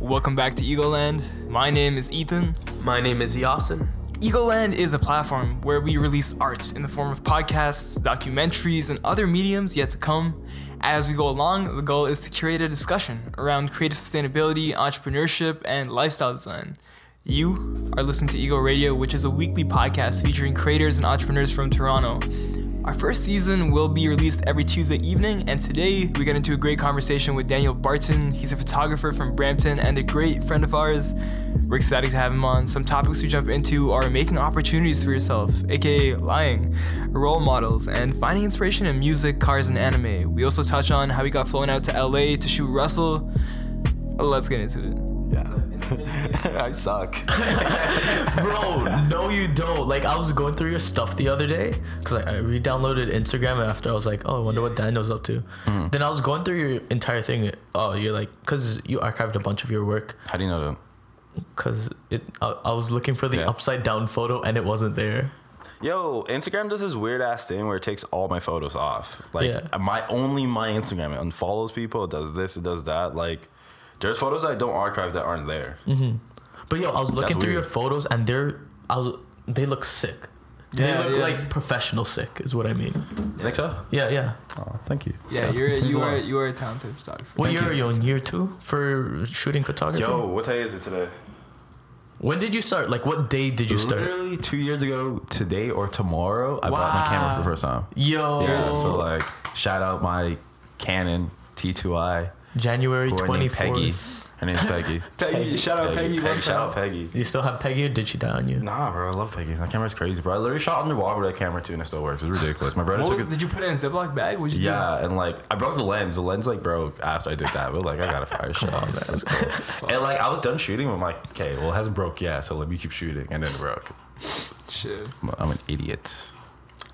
Welcome back to Eagleland. My name is Ethan. My name is Yasin. Eagleland is a platform where we release art in the form of podcasts, documentaries, and other mediums yet to come. As we go along, the goal is to curate a discussion around creative sustainability, entrepreneurship, and lifestyle design. You are listening to Ego Radio, which is a weekly podcast featuring creators and entrepreneurs from Toronto. Our first season will be released every Tuesday evening, and today we get into a great conversation with Daniel Barton. He's a photographer from Brampton and a great friend of ours. We're excited to have him on. Some topics we jump into are making opportunities for yourself, aka lying, role models, and finding inspiration in music, cars, and anime. We also touch on how he got flown out to LA to shoot Russell. Let's get into it. Yeah. I suck. Bro, no, you don't. Like, I was going through your stuff the other day because I, I re downloaded Instagram after I was like, oh, I wonder what Daniel's up to. Mm. Then I was going through your entire thing. Oh, you're like, because you archived a bunch of your work. How do you know that? Because it, I, I was looking for the Yeah. upside down photo and it wasn't there. Yo, Instagram does this weird ass thing where it takes all my photos off. Like Yeah. my only my Instagram it unfollows people. It does this. It does that. Like there's photos I don't archive that aren't there. Mm-hmm. But yo, I was looking through weird. your photos and they're, I was, they look sick. they Yeah, look yeah. like professional sick, is what I mean. You think so? Yeah, yeah. Oh, thank you. Yeah, you're Means you are you are a talented photographer. What Thank year are you. you in? Year two for shooting photography? Yo, what day is it today? When did you start? Like, what day did you start? Literally two years ago today or tomorrow, I bought my camera for the first time. Yo. Yeah. So like, shout out my Canon T2i. January Who 24th. Peggy. Her name's Peggy. Peggy, shout out Peggy, one Shout out. Peggy. You still have Peggy or did she die on you? Nah, bro, I love Peggy. That camera's crazy, bro. I literally shot underwater with that camera too, and it still works. It's ridiculous. My brother What took was, it. did you put it in a Ziploc bag? What'd you do? Yeah, and like I broke the lens. The lens like broke after I did that, but like I got a fire shot. on, man. That's cool. and like I was done shooting. I'm like, okay, well it hasn't broke yet, so let me keep shooting, and then it broke. Shit. I'm an idiot.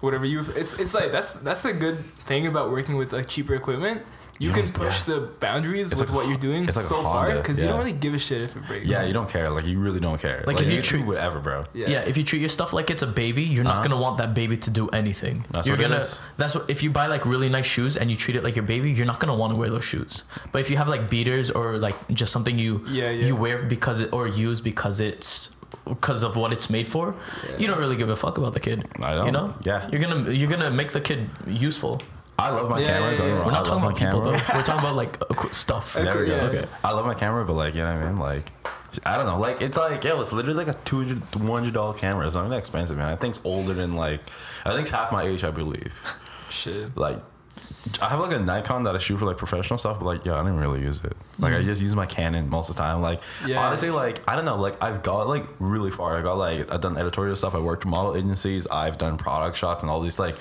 Whatever you. It's it's like that's that's the good thing about working with like cheaper equipment. You Yeah, can push the boundaries It's with like what you're doing it's like so far Honda, because you don't really give a shit if it breaks. Yeah, you don't care. Like you really don't care. Like, Like, if you you treat- treat whatever, bro. Yeah. Yeah. if you treat your stuff like it's a baby, you're not Uh-huh. gonna want that baby to do anything. That's you're what gonna. is. That's what. If you buy like really nice shoes and you treat it like your baby, you're not gonna want to wear those shoes. But if you have like beaters or like just something you Yeah, yeah. you wear because it or use because it's because of what it's made for, Yeah. you don't really give a fuck about the kid. I don't. You know. Yeah. You're gonna you're gonna make the kid useful. I love my Yeah, camera. yeah, don't yeah. We're not I talking about my people though. We're talking about like stuff. Okay, There we go. yeah. Okay. I love my camera, but like, you know what I mean? Like, I don't know. Like, it's like, it was literally like a 200 $100 camera. It's not that expensive, man. I think it's older than like, I think it's half my age, I believe. Shit. Like, I have like a Nikon that I shoot for like professional stuff, but like, yeah, I didn't really use it. Like, I mm. just use my Canon most of the time. Like, Yeah. honestly, like, I don't know. Like, I've got like really far. I got like, I've done editorial stuff. I worked with model agencies. I've done product shots and all these like,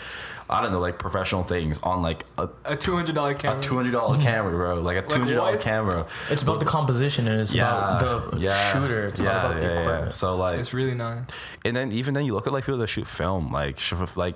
I don't know, like professional things on like a, A two hundred dollar camera, a two hundred dollar camera, bro. Like a two hundred dollar what? camera. It's about the composition and it's about the shooter. It's not about the equipment. So like, It's really not. and then even then you look at like people that shoot film, like like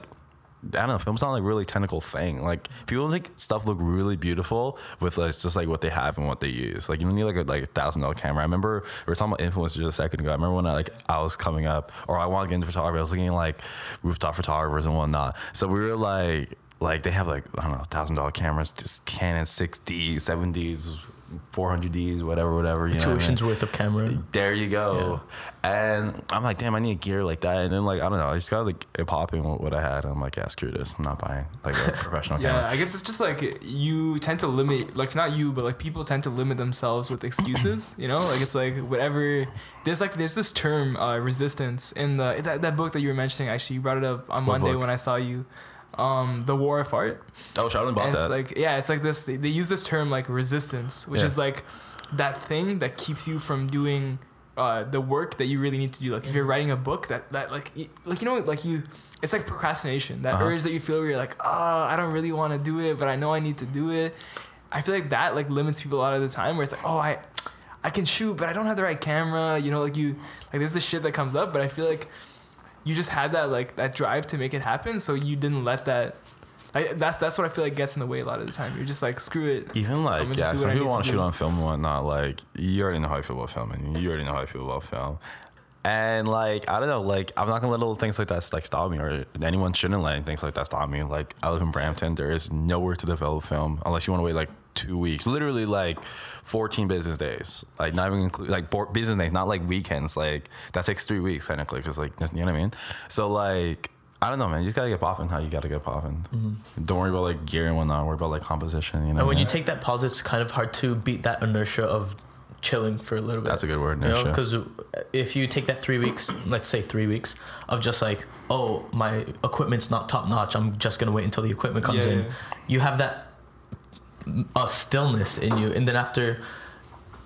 I don't know, film's not like really technical thing. Like people make stuff look really beautiful with like just like what they have and what they use. Like you don't need like a like a thousand dollar camera. I remember we were talking about influencers a second ago. I remember when I like I was coming up or I wanted to get into photography. I was looking at like rooftop photographers and whatnot. So we were like like they have like I don't know thousand dollar cameras, just Canon six D, seven Ds, four hundred Ds, whatever, whatever. You know what I mean? Tuition's worth of camera. There you go. And I'm like, damn, I need gear like that. And then like, I don't know, I just got like it popping with what I had. And I'm like, yeah, screw this. I'm not buying like a professional Yeah, camera. I guess it's just like you tend to limit, like not you, but like people tend to limit themselves with excuses. You know, like it's like whatever. There's like there's this term uh, resistance in the that, that book that you were mentioning. Actually, you brought it up on What Monday book? when I saw you. Um, the War of Art. Oh, Charlene bought and it's that. like yeah, it's like this. They, they use this term like resistance, which Yeah. is like that thing that keeps you from doing uh, the work that you really need to do. Like if you're writing a book, that that like y- like you know like you. It's like procrastination. That Uh-huh. urge that you feel where you're like, oh, I don't really want to do it, but I know I need to do it. I feel like that like limits people a lot of the time. Where it's like, oh, I, I can shoot, but I don't have the right camera. You know, like you, like there's the shit that comes up, but I feel like you just had that like that drive to make it happen, so you didn't let that. I, that's that's what I feel like gets in the way a lot of the time. You're just like, screw it. Even like, yeah, some people want to shoot do. on film and whatnot. Like, you already know how I feel about film, and you already know how I feel about film. And like I don't know, like I'm not gonna let little things like that like stop me, or anyone shouldn't let things like that stop me. Like I live in Brampton, there is nowhere to develop film unless you want to wait like two weeks, literally like 14 business days, like not even include like bo- business days, not like weekends. Like that takes three weeks technically, because like you know what I mean. So like I don't know, man. You just gotta get popping. How you gotta get popping. Don't worry about like gear and whatnot. Worry about like composition. You know. Mm-hmm. And when man? you take that pause, it's kind of hard to beat that inertia of chilling for a little bit. That's a good word, You know, inertia. because if you take that three weeks, let's say three weeks of just like, oh, my equipment's not top notch. I'm just gonna wait until the equipment comes Yeah, in. yeah. You have that a stillness in you, and then after,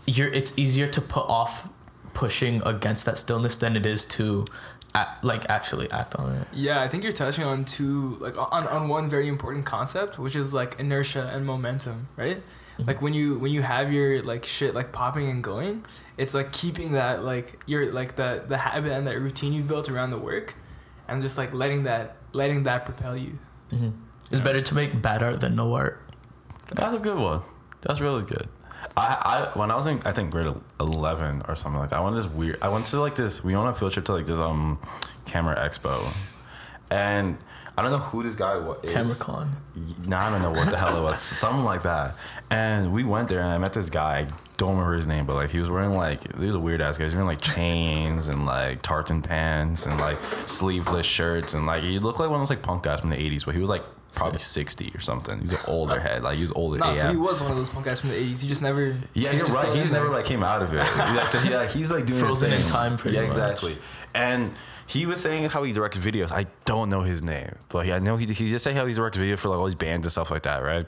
you're it's easier to put off pushing against that stillness than it is to, act, like actually act on it. Yeah, I think you're touching on two like on, on one very important concept, which is like inertia and momentum, right? Like when you when you have your like shit like popping and going, it's like keeping that like your like the the habit and that routine you built around the work, and just like letting that letting that propel you. Mm-hmm. It's better to make bad art than no art. That's a good one. That's really good. I, I when I was in I think grade eleven or something like that. I went to this weird. I went to like this. We went on a field trip to like this um camera expo, and I don't know who this guy was. CameraCon. Now I don't know what the hell it was. Something like that. And we went there and I met this guy. I don't remember his name, but like he was wearing like he was a weird ass guy. He was wearing like chains and like tartan pants and like sleeveless shirts and like he looked like one of those like punk guys from the eighties, but he was like probably sixty or something. He's an older uh, head. Like he was older. Nah, so he was one of those punk guys from the '80s. You just never. Yeah, he's you're right. He's never like came out of it. Like, so he, like, he's like doing Frozen in time, pretty Yeah, much. exactly. And he was saying how he directs videos. I don't know his name, but he, I know he he just say how he directs videos for like all these bands and stuff like that, right?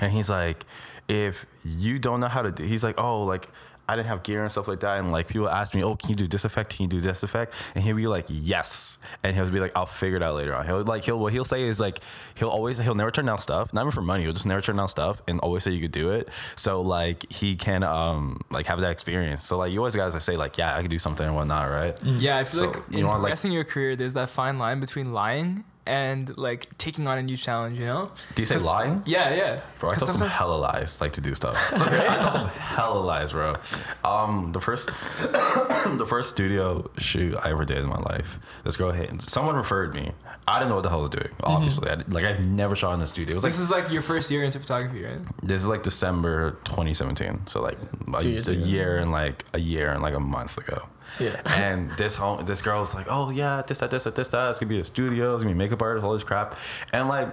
And he's like, if you don't know how to do, he's like, oh, like. I didn't have gear and stuff like that, and like people ask me, "Oh, can you do this effect? Can you do this effect?" And he'll be like, "Yes," and he'll be like, "I'll figure it out later on." He'll like he'll what he'll say is like he'll always he'll never turn down stuff, not even for money. He'll just never turn down stuff, and always say you could do it. So like he can um like have that experience. So like you always guys say like, "Yeah, I can do something and whatnot," right? Yeah, I feel So, like you in know, like- progressing your career, there's that fine line between lying and like taking on a new challenge. You know? Do you say 'Cause- lying? Yeah, yeah. Bro, I told some hella lies like to do stuff. I told some hella lies, bro. Um, the first, the first studio shoot I ever did in my life. This girl hit. Someone referred me. I didn't know what the hell I was doing. Obviously, I, like I've never shot in the studio. It was like This is like your first year into photography, right? this is like December 2017. So like a, years a ago. year and like a year and like a month ago. Yeah. And this home, this girl's like, oh yeah, this that this that this that. It's gonna be a studio. It's gonna be makeup artist, all this crap. And like,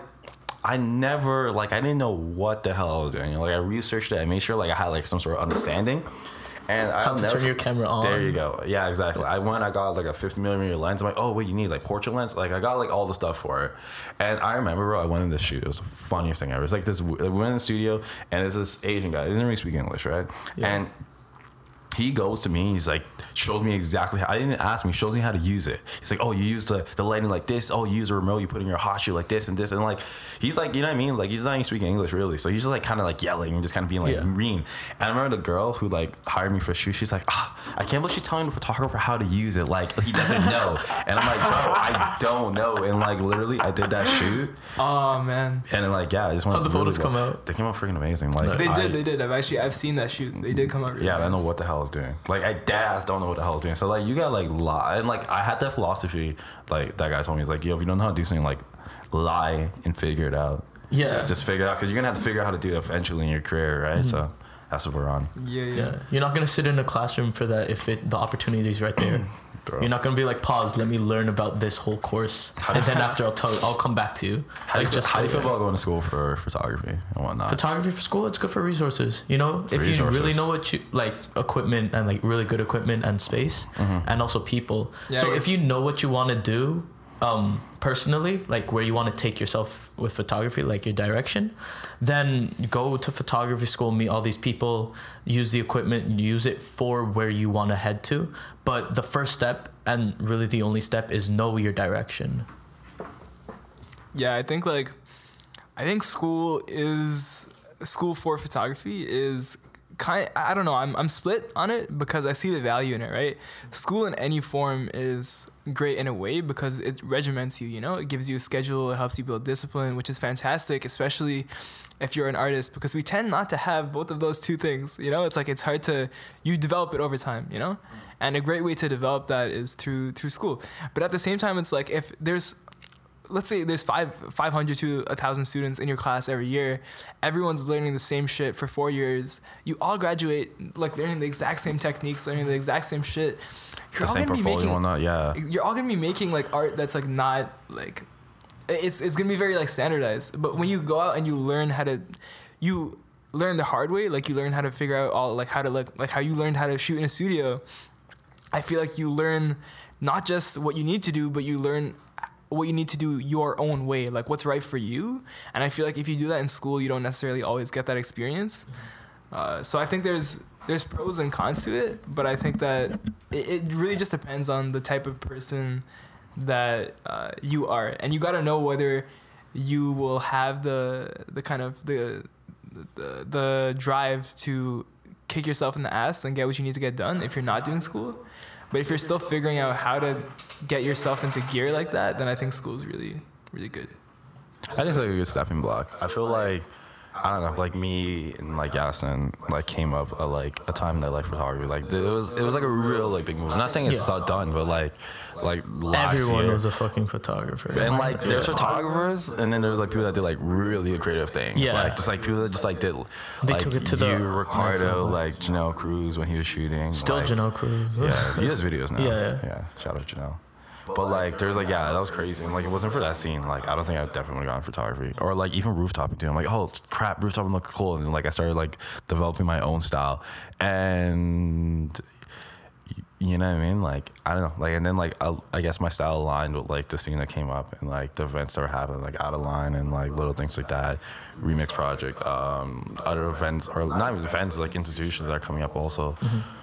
I never like I didn't know what the hell I was doing. Like I researched it. I made sure like I had like some sort of understanding. And I How to turn your camera on. There you go. Yeah, exactly. I went. I got like a 50 millimeter lens. I'm like, oh wait, you need like portrait lens. Like I got like all the stuff for it. And I remember, bro, I went in the shoot. It was the funniest thing ever. It's like this. We went in the studio, and it's this Asian guy. He doesn't really speak English, right? Yeah. And he goes to me. He's like, shows me exactly. How, I didn't ask me. Shows me how to use it. He's like, oh, you use the the lighting like this. Oh, you use a remote. You put in your hot shoe like this and this and like. He's like, you know what I mean? Like he's not even speaking English really. So he's just like kind of like yelling and just kind of being like Yeah. mean. And I remember the girl who like hired me for a shoot. She's like, ah, I can't believe she's telling the photographer how to use it. Like he doesn't know. and I'm like, bro, I don't know. And like literally, I did that shoot. Oh man, And like, yeah, I just. How'd the really photos come well. out? They came out freaking amazing. Like they I- did, they did. I've actually I've seen that shoot. They did come out. Really yeah, I don't know what the hell was doing. Like I dead don't know what the hell I was doing. So like you got like lie and like I had that philosophy. Like that guy told me, he's like, yo, if you don't know how to do something, like lie and figure it out. Yeah. Just figure it out because you're gonna have to figure out how to do it eventually in your career, right? Mm-hmm. So that's what we're on. Yeah, yeah. Yeah, you're not gonna sit in a classroom for that if it the opportunity is right there. Bro. You're not gonna be like, pause, let me learn about this whole course, and then after I'll tell, I'll come back to you. How, do you, feel- how do you feel about going to school for photography and whatnot? photography for school? It's good for resources. You know, if you really know what you like, equipment and like really good equipment and space, mm-hmm. and also people. Yeah, so I if you know what you want to do, um, personally, like where you want to take yourself with photography, like your direction, then go to photography school, meet all these people, use the equipment, use it for where you want to head to. But the first step, and really the only step, is know your direction. Yeah, I think like I think school is school for photography is kind I don't know, I'm I'm split on it because I see the value in it, right? School in any form is great in a way because it regiments you. You know, it gives you a schedule. It helps you build discipline, which is fantastic, especially if you're an artist because we tend not to have both of those two things. You know, it's like it's hard to you develop it over time. You know, and a great way to develop that is through through school. But at the same time, it's like if there's let's say there's five 500 to a thousand students in your class every year everyone's learning the same shit for four years you all graduate like learning the exact same techniques learning the exact same shit you're The all gonna be making whatnot. Yeah. you're all gonna be making like art that's like not like it's it's gonna be very like standardized. But when you go out and you learn how to, you learn the hard way. Like you learn how to figure out all like how to look like how you learned how to shoot in a studio. I feel like you learn not just what you need to do, but you learn what you need to do your own way, like what's right for you. And I feel like if you do that in school, you don't necessarily always get that experience. Uh, so I think there's there's pros and cons to it, but I think that it, it really just depends on the type of person that uh, you are, and you got to know whether you will have the the kind of the the, the drive to kick yourself in the ass and get what you need to get done if you're not doing school. But if you're still figuring out how to get yourself into gear like that, then I think school is really really good. I think it's like a good stepping block. I feel like I don't know, like me and like Yasin like came up at like a time that like photography, like it was it was like a real like big move. I'm not saying it's not done, but like like last Everyone year. was a fucking photographer. and like there's Yeah. photographers, and then there's like people that did like really creative things. Yeah. like just like people that just like did. They like, took it to the you, next Ricardo, like Janelle Cruz when he was shooting. Still like, Janelle Cruz. Yeah, he does videos now. Yeah, yeah. yeah. Shout out to Janelle. But like, there's like, yeah, that was crazy. And like, it wasn't for that scene. Like, I don't think I would definitely would have gone photography or like even rooftoping too. I'm like, oh crap, rooftoping look cool. And like, I started like developing my own style, and you know what I mean? Like, I don't know. Like, and then like, I, I guess my style aligned with like the scene that came up and like the events that were happening, like out of line and like little things like that. Remix project, um, other events or not even events, like institutions that are coming up also.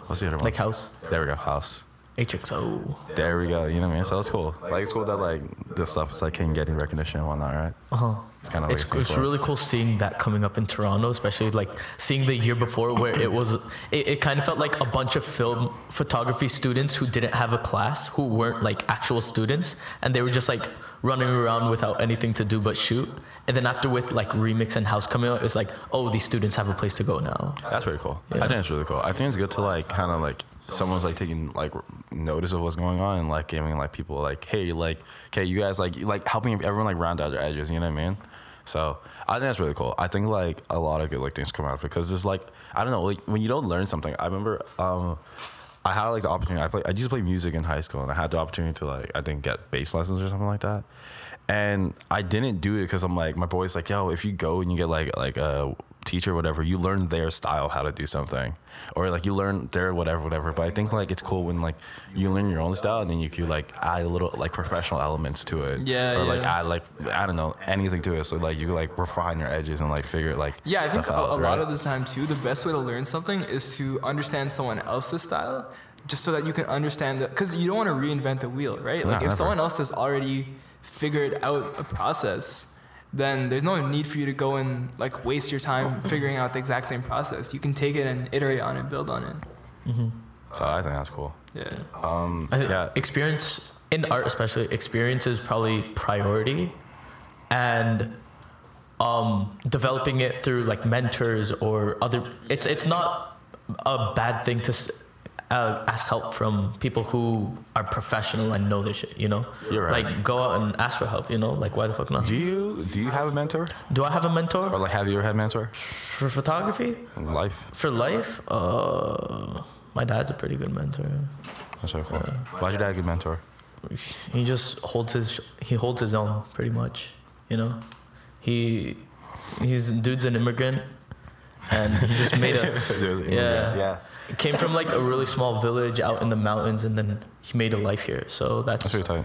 What's the other one? Mm-hmm. Like HXOUSE. There we go, house. HXO. There we go. You know what I mean? So it's cool. Like it's cool that like this stuff is like can getting recognition and whatnot, right? Uh huh. It's kind of It's, it's really cool seeing that coming up in Toronto, especially like seeing the year before where it was, it, it kind of felt like a bunch of film photography students who didn't have a class, who weren't like actual students, and they were just like running around without anything to do but shoot. And then after with like Remix and HXOUSE coming out, it's like, oh, these students have a place to go now. That's really cool. Yeah. I think it's really cool. I think it's good to like kind of like someone's like taking like notice of what's going on and like giving like people like, hey, like, okay, you guys like like helping everyone like round out their edges. You know what I mean? So I think that's really cool. I think like a lot of good like things come out of it because it's like I don't know like when you don't learn something. I remember um I had like the opportunity. I play. I used to play music in high school and I had the opportunity to like I think get bass lessons or something like that. And I didn't do it because I'm like my boy's like yo if you go and you get like like a teacher whatever you learn their style how to do something or like you learn their whatever whatever but I think like it's cool when like you learn your own style and then you can like add a little like professional elements to it Yeah, or like yeah. add like I don't know anything to it so like you can like refine your edges and like figure like Yeah, I think a, out, a lot right? of the time too, the best way to learn something is to understand someone else's style, just so that you can understand that. Because you don't want to reinvent the wheel, right? Like No, if never. someone else has already figured out a process, then there's no need for you to go and like waste your time figuring out the exact same process. You can take it and iterate on it, build on it. so I think that's cool Yeah. um I think yeah experience in art especially experience is probably priority and um developing it through like mentors or other it's it's not a bad thing to uh, ask help from people who are professional and know their shit you know? You're right. like go out and ask for help you know? Like why the fuck not? Do you do you have a mentor? Do i have a mentor? Or like have you ever had a mentor? For photography? Life. For life? Uh my dad's a pretty good mentor. That's so cool why's your dad a good mentor? He just holds his he holds his own pretty much you know? He he's dude's an immigrant and he just made a Yeah. yeah. Came from like a really small village out in the mountains and then he made a life here. So that's that's really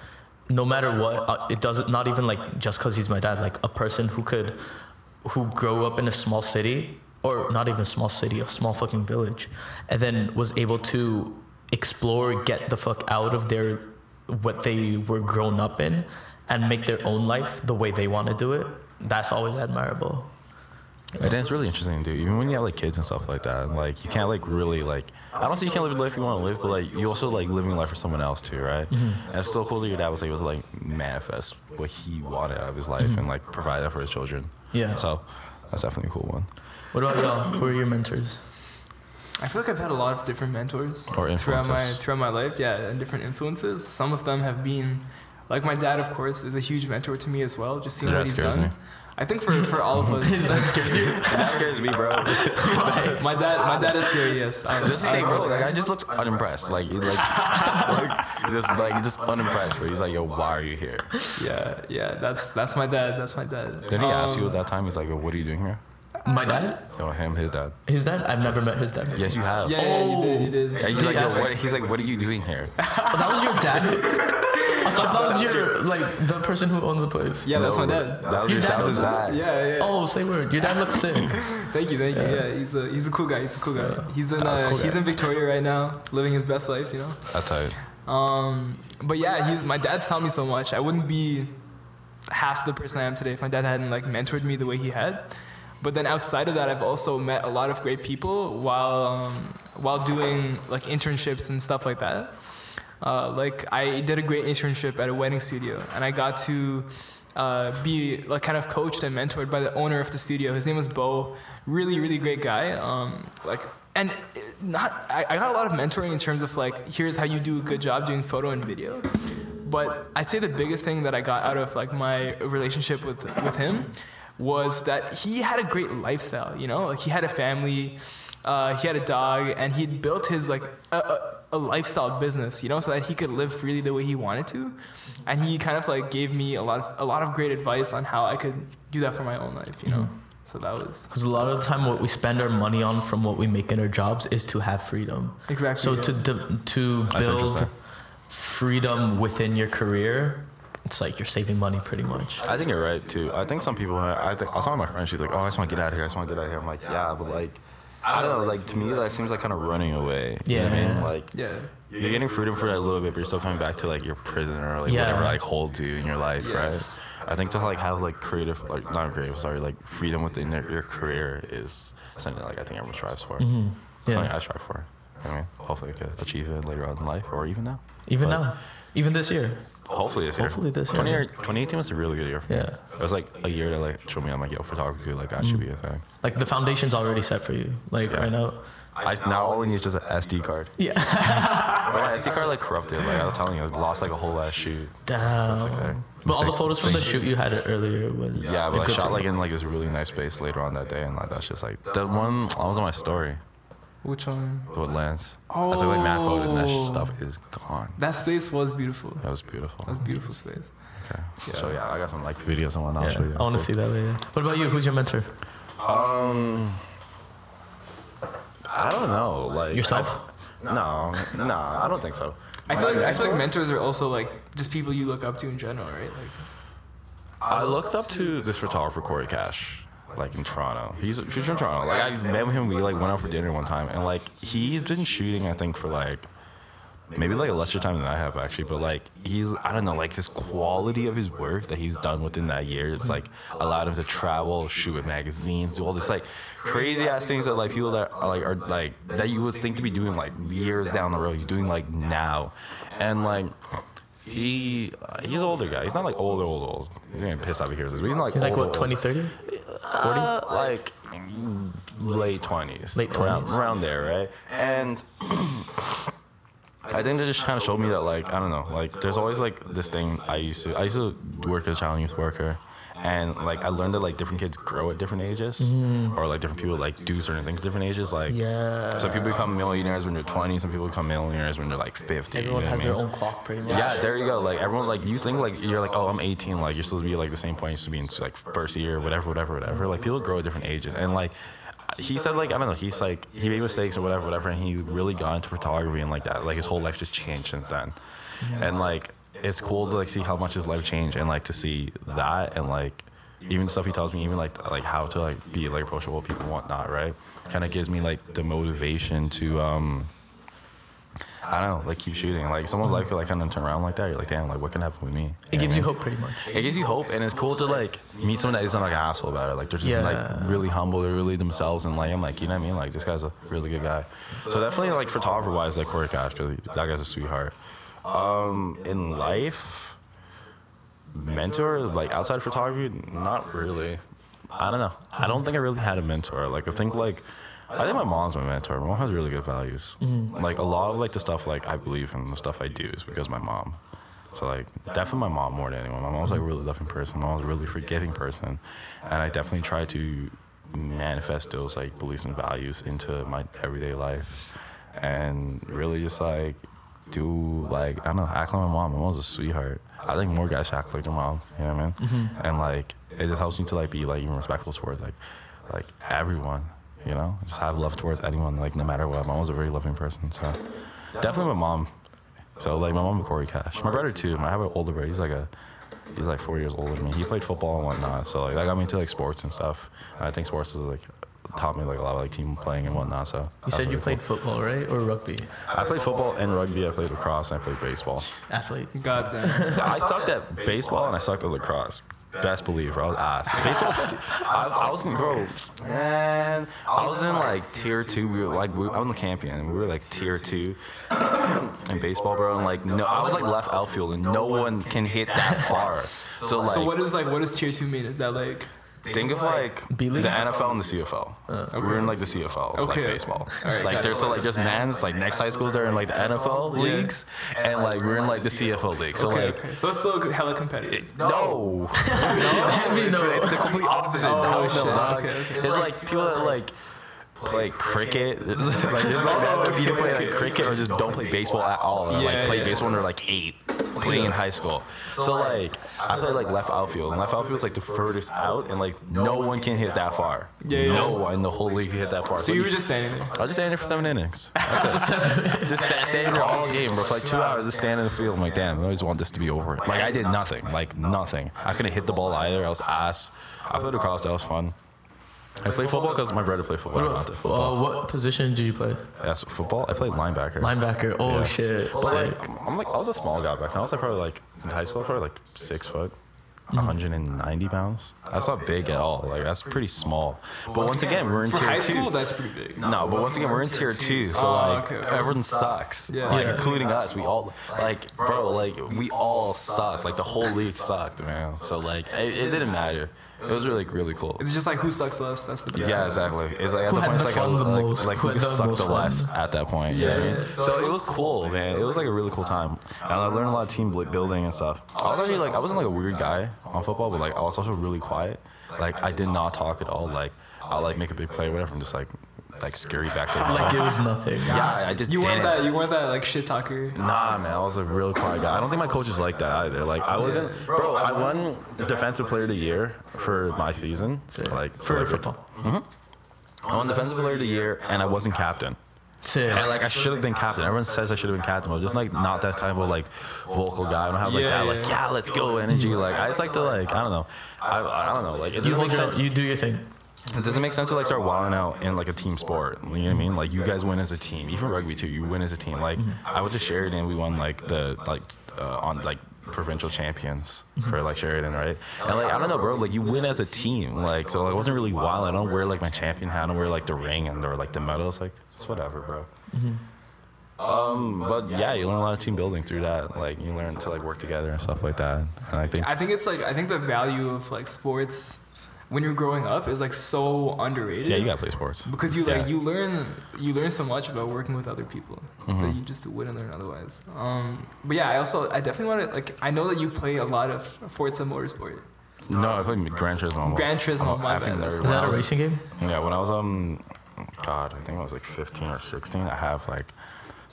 no matter what uh, it doesn't not even like just because he's my dad like a person who could who grew up in a small city or not even a small city a small fucking village and then was able to explore get the fuck out of their what they were grown up in and make their own life the way they want to do it that's always admirable And it's really interesting, dude. Even when you have like kids and stuff like that, like you can't like really like. I don't say you can't live the life you want to live, but like you also like living a life for someone else too, right? Mm-hmm. And it's so cool that your dad was able to like manifest what he wanted out of his life and like provide that for his children. Mm-hmm. Yeah. So that's definitely a cool one. What about y'all? Who are your mentors? I feel like I've had a lot of different mentors Or throughout my throughout my life. Yeah, and different influences. Some of them have been, like my dad, of course, is a huge mentor to me as well. Just seeing That what he's done. me. I think for, for all of us, that scares you. that scares me, bro. my dad my dad is scary. Yes, I, Just say, bro, like I just looks unimpressed. Like, like, like, just like he's just unimpressed. But he's like, yo, why are you here? yeah, yeah. That's that's my dad. That's my dad. Then he asked you Um, at that time. He's like, yo, what are you doing here? My dad? Yo, him, his dad. His dad? I've never met his dad. Yes, you have. Yeah, yeah, you did. You did. Yeah, he's Did like, he yo, ask what? He's like, what are you doing here? Oh, that was your dad? I thought that was your, like, the person who owns the place. Yeah, that's my dad. That was Your your dad that was his was- dad. Yeah, yeah. Oh, say word. Your dad looks sick. Thank you, thank you. Yeah, he's a he's a cool guy. He's a cool guy. He's in uh, cool he's guy. in Victoria right now, living his best life. You know. That's tight. Um, but yeah, he's my dad's taught me so much. I wouldn't be half the person I am today if my dad hadn't like mentored me the way he had. But then outside of that, I've also met a lot of great people while um, while doing like internships and stuff like that. Uh, like I did a great internship at a wedding studio, and I got to uh, be like kind of coached and mentored by the owner of the studio. His name was Bo. Really, really great guy. Um, like and not I, I got a lot of mentoring in terms of like here's how you do a good job doing photo and video. But I'd say the biggest thing that I got out of like my relationship with with him was that he had a great lifestyle. You know, like he had a family, uh, he had a dog, and he'd built his like a, a, a lifestyle business. You know, so that he could live freely the way he wanted to. And he kind of like gave me a lot of a lot of great advice on how I could do that for my own life. You know, so that was Because a lot of the time, what we spend our money on from what we make in our jobs is to have freedom. exactly. So yeah. to de- to build freedom within your career, it's like you're saving money pretty much. I think you're right too. I think some people. I think I was talking to my friend. She's like, "Oh, I just want to get out of here. I just want to get out of here." I'm like, "Yeah, but like, I don't know. Like to me, that seems like kind of running away. You know what I mean? Like, yeah. you're getting freedom for a little bit, but you're still coming back to like your prison or like Yeah. whatever like holds you in your life, Yeah. right? I think to like have like creative, like not creative, sorry, like freedom within your, your career is something like I think everyone strives for. Mm-hmm. Yeah. Something I strive for. You know what I mean, hopefully I could achieve it later on in life or even now. Even But- now, even this year. Hopefully this year. Hopefully this year. 20 year 2018 was a really good year. for me. Yeah. It was like a year to like show me I'm like, yo, photography, like that should be a thing. Mm. Like the foundation's already set for you. Like Yeah. right now. I now all I need is just an SD card. Yeah. But my SD card like corrupted. Like I was telling you, I lost like a whole ass shoot. Damn. okay. But all the photos from the shoot you had earlier was Yeah, but I shot like in like this really nice space later on that day, and like that's just like the one I was on my story Which one? with Lance. I took like mad photos, and that Oh. stuff is gone. That space was beautiful. That was beautiful. That was beautiful space. Okay. Yeah. So yeah, I got some like videos and whatnot. I'll Yeah, show you I want to after. see that later. What about you? Who's your mentor? Um, I don't know. Like Yourself? I- no, no, I don't think so. I feel like I feel like mentors are also like just people you look up to in general, right? Like I looked up to this photographer Corey Cash, like in Toronto. He's, he's from Toronto. Like I met him. We like went out for dinner one time, and like he's been shooting. I think for like maybe like a lesser time than I have actually. But like he's I don't know like this quality of his work that he's done within that year. It's like allowed him to travel, shoot with magazines, do all this like crazy ass things that like people that are like are like that you would think to be doing like years down the road. He's doing like now, and like. He he's an older guy. He's not like old, old, old. He's getting pissed off if he hears this. But he's not like He's like what, old. 20, 30? Uh, like late twenties, Late 20s. around there, right? And I think that just kind of showed me that, like, I don't know, like, there's always like this thing I used to. I used to work as a child youth worker, and like I learned that like different kids grow at different ages, mm-hmm. or like different people like do certain things at different ages. Like, Yeah. some people become millionaires when they're 20. Some people become millionaires when they're like 50. Everyone you know has what I their mean? own clock pretty much. Yeah, there you go. Like everyone, like you think like you're like, oh, I'm 18. Like you're supposed to be like the same point you used to be in like first year, whatever, whatever, whatever. Like people grow at different ages, and like he said, like I don't know, he's like he made mistakes or whatever, whatever, and he really got into photography and like that. Like his whole life just changed since then, and like it's cool to like see how much his life changed and like to see that and like even stuff he tells me, even like like how to like be like approachable people and whatnot, right? Kind of gives me like the motivation to um I don't know, like keep shooting. Like someone's life could like kind of turn around like that. You're like, damn, like what can happen with me? It gives you know hope, pretty much. what I mean? It gives you hope, and it's cool to like meet someone that isn't like an asshole about it. Like they're just Yeah. like really humble, they're really themselves, and like I'm like, you know what I mean? Like this guy's a really good guy. So definitely like photographer wise, like Corey Cash, because that guy's a sweetheart. Um, in life, mentor like outside of photography, not really. I don't know. I don't think I really had a mentor. Like I think like I think my mom's my mentor. My mom has really good values. Like a lot of like the stuff like I believe in the stuff I do is because of my mom. So like definitely my mom more than anyone. My mom's like a really loving person. My mom's a really forgiving person, and I definitely try to manifest those like beliefs and values into my everyday life, and really just like do like I don't know act like my mom. My mom's a sweetheart. I think more guys should act like their mom. You know what I mean? Mm-hmm. And like it just helps me to like be like even respectful towards like like everyone. You know, just have love towards anyone. Like no matter what. My mom's a very loving person. So definitely my mom. So like my mom and Corey Cash. My brother too. I have an older brother. He's like a he's like four years older than me. He played football and whatnot. So like that got me into like sports and stuff. I think sports is like taught me like a lot of like team playing and whatnot. So You that's said you played cool. football, right, or rugby? I played football and rugby. I played lacrosse and I played baseball. Athlete. God damn. I sucked at baseball and I sucked at lacrosse. Best believe, bro. I was ass. Baseball. I, I was in, bro. Man, I was in like tier two. We were like, we, I was in the campion, and we were like tier two in baseball, bro. And like, no, I was like left outfield, and no one can hit that far. So like, So what is like what does tier two mean? Is that like think of like B the League? NFL and the CFL. We're in like the CFL, Okay. like baseball. Alright, like got there's so like there's men's like next high schools they're in like the NFL Yeah. leagues, and like we're in like the CFL league. So okay, like. okay. So it's still hella competitive. No, no, it's, No. it's the complete opposite. Oh, no, shit. no. Okay, okay. It's like people that like play cricket. It's like there's like guys that either play like cricket or just don't play baseball at all. Or Yeah, like play yeah. baseball when they're like eight, playing in high school. So like I play like left outfield, and left outfield is like the furthest out, and like no one can hit that far. Yeah, yeah. No one in the whole league can hit that far. So you were just standing there. I was just standing there for seven innings. That's it. just sta- standing there all game, bro. For like two hours, just standing in the field. I'm like, damn, I always want this to be over. Like I did nothing, like nothing. I couldn't hit the ball either. I was ass. I played lacrosse. That was fun. I played football because my brother played football. What I about wanted uh, what position did you play? Yeah, so football. I played linebacker. Linebacker. Oh Yeah. shit. But Sick. like, I'm like, I was a small guy back then. I was like probably like in high school, probably like six foot. Mm-hmm. 190 pounds. That's not big at all. Like that's pretty small. But once again, we're in For tier high two. school, that's pretty big. No, but once again, we're in tier two, so Oh, like okay, okay. everyone sucks. Yeah. like including us. We all like, bro, like we all suck. Like the whole league sucked, man. So like it, it didn't matter. It was really really cool. It's just like who sucks less. That's the best. Yeah, exactly. It's like at Who the point, it's like, fun like, most? like Who who had the sucked most the fun? less at that point. You know what I mean? So it was cool, man. It was like a really cool time, and I learned a lot of team building and stuff. I was actually like, I wasn't like a weird guy on football, but like I was also really quiet. Like I did not talk at all. Like I'll like make a big play, or whatever. I'm just like like scurry back to the Like it was nothing. yeah, I just You weren't didn't. that. You weren't that like shit talker. Nah, man, I was a real quiet guy. I don't think my coaches like that either. Like, I wasn't, bro. I won defensive player of the year for my season. Sick. Like for so- football. Mm-hmm. I won defensive player of the year, and I wasn't captain. Sick. And like, I should have been captain. Everyone says I should have been captain. I was just like not that type of like vocal guy. I don't have like Yeah, that like yeah. yeah, let's go energy. Like I just like to like I don't know. I, I don't know. Like you hold make that. sense. You do your thing. It doesn't make sense to like start wilding out in like a team sport. You know what I mean? Like you guys win as a team. Even rugby too. You win as a team. Like I went to Sheridan. We won like the like uh, on like provincial champions for like Sheridan, right? And like I don't know, bro. Like you win as a team. Like so, like, I wasn't really wild. I don't wear like my champion hat. I don't wear like the ring and or like the medals. Like it's whatever, bro. Um, but yeah, you learn a lot of team building through that. Like you learn to like work together and stuff like that. And I think I think it's like I think the value of like sports when you're growing up is like so underrated. yeah, you gotta play sports because you like Yeah. Mm-hmm. you learn you learn so much about working with other people that you just wouldn't learn otherwise. Um, but yeah, I also I definitely want to like I know that you play a lot of Forza Motorsport. No, I played Gran Turismo. Gran Turismo, I'm my bad. Is that I a was- racing game? Yeah, when I was um, God, I think I was like 15 or 16. I have like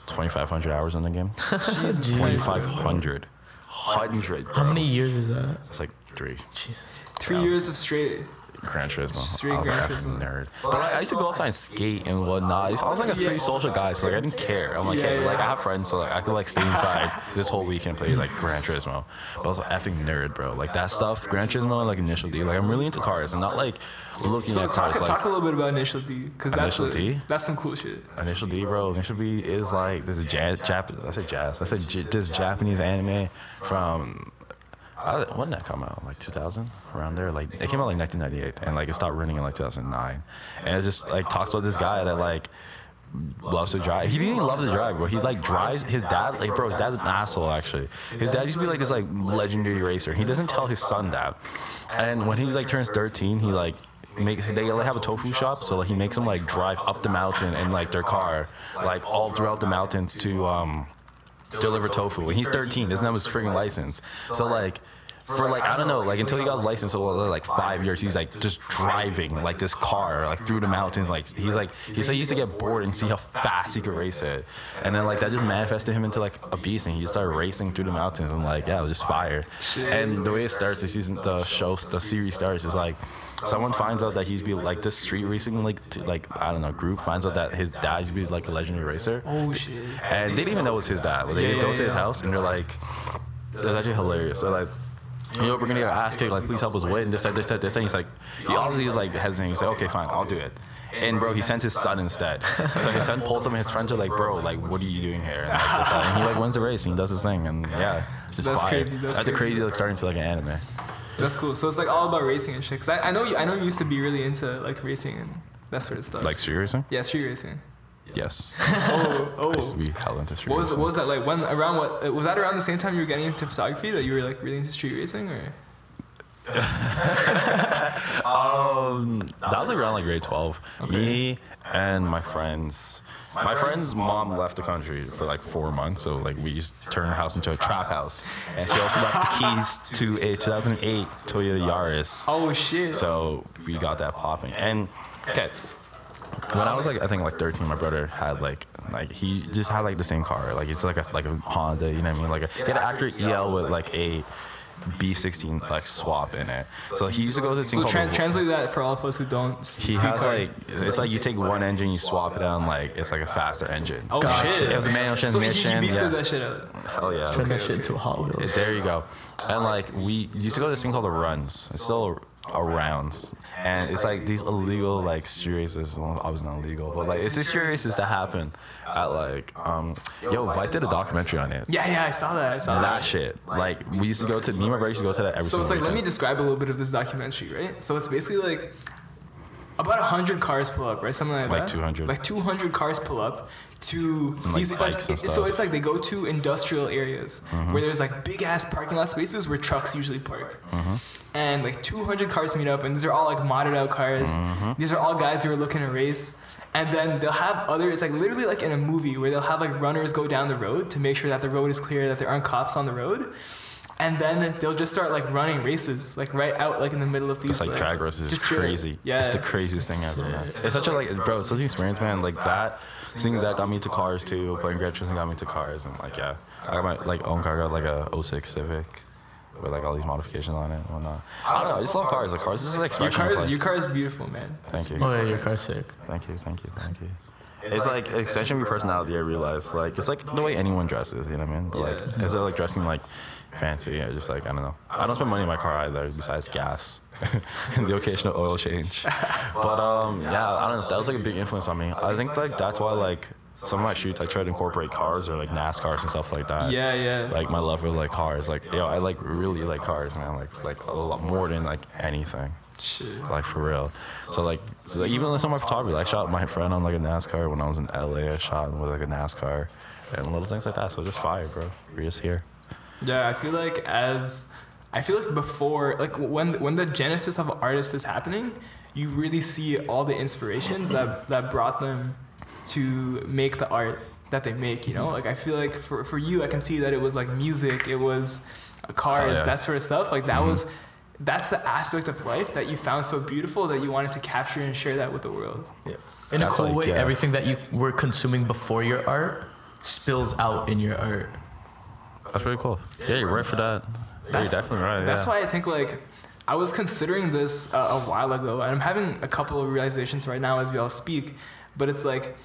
2,500 hours in the game. Jesus 2,500. Hundred. How many years is that? It's like three. Jeez. Three years of straight. Gran Turismo. Straight I was Gran Turismo. nerd. But like, I used to go outside and skate and whatnot. I was like a pretty social guy, so like I didn't care. I'm like, Yeah, hey, yeah. like I have friends, so like I could like stay inside this whole weekend and play like Gran Turismo. But I was an effing nerd, bro. Like that stuff, Gran Turismo and like Initial D. Like I'm really into cars and not like looking So at talk, cars. talk Like a little bit about Initial D, because that's Initial a- D? that's some cool shit. Initial D, bro. Initial D is like this jazz, Jap- I said jazz. I said J- this Japanese anime from. I, when did that come out? Like 2000, around there. Like it came out like 1998, and like it stopped running in like 2009. And it just like talks about this guy that like loves to drive. He didn't even love to drive, bro. He like drives. His dad, like, bro, his dad's an asshole actually. His dad used to be like this like legendary racer. He doesn't tell his son that. And when he like turns 13, he like makes they like have a tofu shop, so like he makes him like drive up the mountain in like their car, like all throughout the mountains to um deliver tofu. And he's 13, doesn't have his freaking license. So like for like I don't know, like until he got his license, so like five years, he's like just driving like this car like through the mountains. Like he's like he said he used to get bored and see how fast he could race it, and then like that just manifested him into like a beast, and he just started racing through the mountains and like yeah, it was just fire. And the way it starts, the season, the show, the series starts is like someone finds out that he's be like this street racing like t- like I don't know group finds out that his dad used to be like a legendary racer. Oh shit. And they didn't even know it was his dad. They Yeah, just go yeah, to his yeah. house and they're like, that's actually hilarious. They're like, you know, we're gonna get our ass kicked. Like, please help us win. This, that, this, that, this. And he's like, he obviously is like hesitating. He's like, okay, fine, I'll do it. And bro, he sends his son instead. So his son pulls him, and his friends are like, bro, like, what are you doing here? And, like, this, that. Uh, and he like wins the race and he does his thing. And yeah, it's just That's fire. crazy, that's That's a crazy. crazy like starting to like an anime. That's cool. So it's like all about racing and shit. Cause I, I know you, I know you used to be really into like racing and that sort of stuff. Like street racing? yeah, street racing. Yes. Oh, I used to oh. be hell into street What was racing. what was that like? When around what was that around the same time you were getting into photography that you were like really into street racing or? Um, that was like around like grade 12. Me and my friends. My friend's mom left the country for like four months, so like we just turned her house into a trap house, and she also left the keys to a 2008 Toyota Yaris. Oh shit. So we got that popping. And okay, when I was like I think like 13, my brother had like like he just had like the same car, like it's like a like a Honda, you know what I mean? Like a, he had an Acura EL with like a B16 like swap in it. So he used to go to this thing so called tran translate that for all of us who don't s- he has car. like it's like you take one engine, you swap it out, and like it's like a faster engine. Oh Gotcha. shit. It was a manual transmission. So he, he beasted yeah. that shit out. Hell yeah! Turn that shit into a Hot Wheels. There you go. And like we used to go to this thing called the runs. It's still around, and it's like these illegal like street races. Well, obviously not illegal, but like it's the street races that happen at like um yo Vice did a documentary on it. Yeah, yeah, I saw that. I saw that. That shit. Like we used to go to me and my brother used to go to that every So it's like, let me describe a little bit of this documentary, right? So it's basically like about hundred cars pull up, right? Something like, Like that. 200. Like two hundred cars pull up to like, these. Like, and so it's like they go to industrial areas mm-hmm. where there's like big ass parking lot spaces where trucks usually park, mm-hmm. and like two hundred cars meet up, and these are all like modded out cars. Mm-hmm. These are all guys who are looking to race. And then they'll have other, it's like literally like in a movie where they'll have like runners go down the road to make sure that the road is clear, that there aren't cops on the road. And then they'll just start like running races, like right out, like in the middle of these. Just like drag races just crazy. Yeah, It's the craziest thing ever, man. It's such a like, bro, it's such an experience, man. Like that, seeing that got me into cars too. Playing Gran Turismo got me into cars, and like, yeah, I got my like own car, I got like a 06 Civic with like all these modifications on it and whatnot. I don't know, I just love cars. Like cars this is like your expression. car, is, like, your car is beautiful, man. thank you, Oh yeah, your car's sick. thank you, thank you, thank you. It's like an extension of your personality. I realize, like, it's like the way anyone dresses. You know what I mean? But like, Yeah. instead of like dressing like fancy, I just like I don't know. I don't spend money in my car either, besides gas and the occasional oil change. But um, yeah, I don't know. That was like a big influence on me. I think like that's why like some of my shoots I try to incorporate cars or like NASCARs and stuff like that. Yeah, yeah. Like my love for like cars, like yo, I like really like cars, man. Like like a lot more than like anything Shit. like for real. So like, so like, even some of my photography, like, I shot my friend on like a NASCAR when I was in LA. I shot him with like a NASCAR and little things like that. So just fire, bro. We're just here. Yeah, I feel like as I feel like before, like when when the genesis of an artist is happening, you really see all the inspirations that that brought them to make the art that they make. You know, mm-hmm. like I feel like for for you, I can see that it was like music, it was cars, Oh, yeah. that sort of stuff. Like that mm-hmm. was. That's the aspect of life that you found so beautiful that you wanted to capture and share that with the world. Yeah. In a cool like, way, yeah. everything that you were consuming before your art spills out in your art. That's pretty cool. Yeah, you're right for that. Yeah, you're definitely right. That's yeah. why I think like I was considering this uh, a while ago, and I'm having a couple of realizations right now as we all speak. But it's like,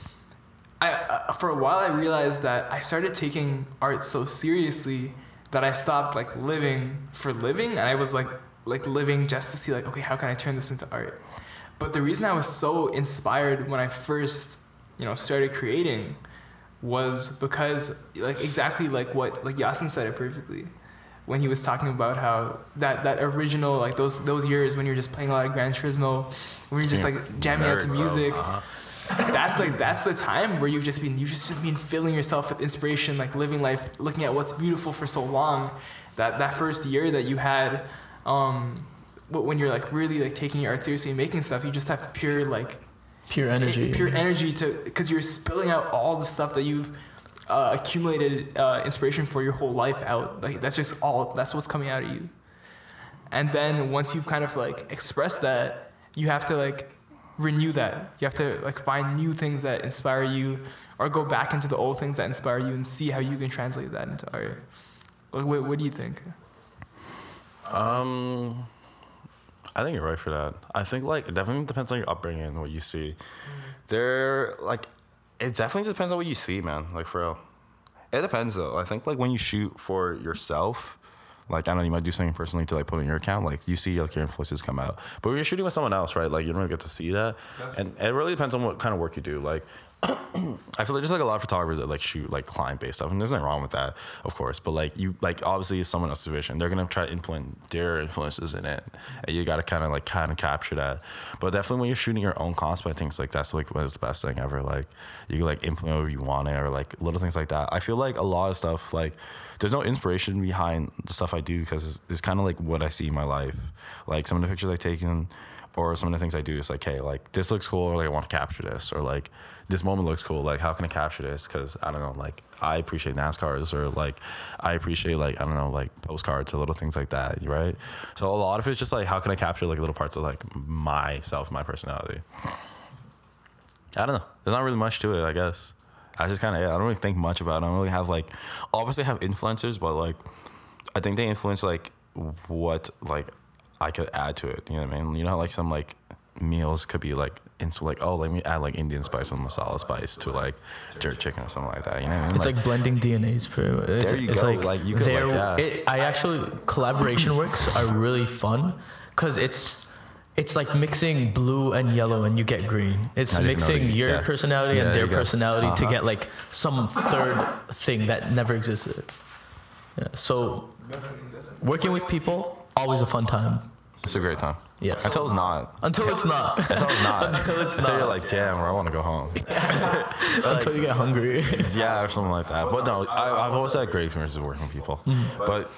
I uh, for a while I realized that I started taking art so seriously that I stopped like living for living, and I was like like living just to see like okay how can I turn this into art. But the reason I was so inspired when I first you know started creating was because like exactly like what like Yasin said it perfectly when he was talking about how that that original like those those years when you're just playing a lot of Gran Turismo, when you're just like jamming out to Nerd, bro. music. Uh-huh. That's like that's the time where you've just been you've just been filling yourself with inspiration, like living life, looking at what's beautiful for so long. That that first year that you had, um, when you're like really like taking your art seriously and making stuff, you just have pure like Pure energy. pure energy to because you're spilling out all the stuff that you've uh, accumulated uh, inspiration for your whole life out. Like that's just all that's what's coming out of you. And then once you've kind of like expressed that, you have to like renew that. You have to like find new things that inspire you, or go back into the old things that inspire you and see how you can translate that into art. Like, what, what do you think? Um, I think you're right for that. I think like it definitely depends on your upbringing and what you see. There, like, it definitely depends on what you see, man. Like for real, it depends though. I think like when you shoot for yourself, like I don't know, you might do something personally to like put in your account. Like you see like your influences come out, but when you're shooting with someone else, right? Like you don't really get to see that, and it really depends on what kind of work you do. Like. I feel like there's like a lot of photographers that like shoot like client based stuff, and there's nothing wrong with that, of course. But like you, like obviously it's someone else's vision. They're gonna try to implement their influences in it, and you gotta kind of like kind of capture that. But definitely when you're shooting your own cosplay things, like that's like what is the best thing ever. Like you can like implement whatever you want it, or like little things like that. I feel like a lot of stuff like there's no inspiration behind the stuff I do because it's, it's kind of like what I see in my life. Like some of the pictures I've taken or some of the things I do is like, hey, like this looks cool, or like I want to capture this, or like this moment looks cool. Like how can I capture this? Because I don't know, like I appreciate NASCARs, or like I appreciate like I don't know, like postcards or little things like that, right? So a lot of it's just like how can I capture like little parts of like myself, my personality. I don't know. There's not really much to it, I guess. I just kind of, yeah, I don't really think much about it. I don't really have like, obviously I have influencers, but like, I think they influence like what like I could add to it. You know what I mean? You know, like some like meals could be like into like oh let me add like Indian spice and masala spice to like jerk chicken or something like that. You know what I mean? It's like, blending DNAs, bro. It's, There you it's go, Like, like, you could there- like that. it, I actually collaboration works are really fun because it's it's like mixing blue and yellow and you get green. It's I didn't know mixing your yeah. personality Yeah, and their personality to Uh-huh. get like some third thing that never existed. Yeah. So working with people always a fun time. it's a great time. Yes. Until it's not. Until it's not. Until it's not. Until it's Until not. you're like, damn, I want to go home. Until you get hungry. yeah, or something like that. But no, I, I've always had great experiences working with people. Mm-hmm. But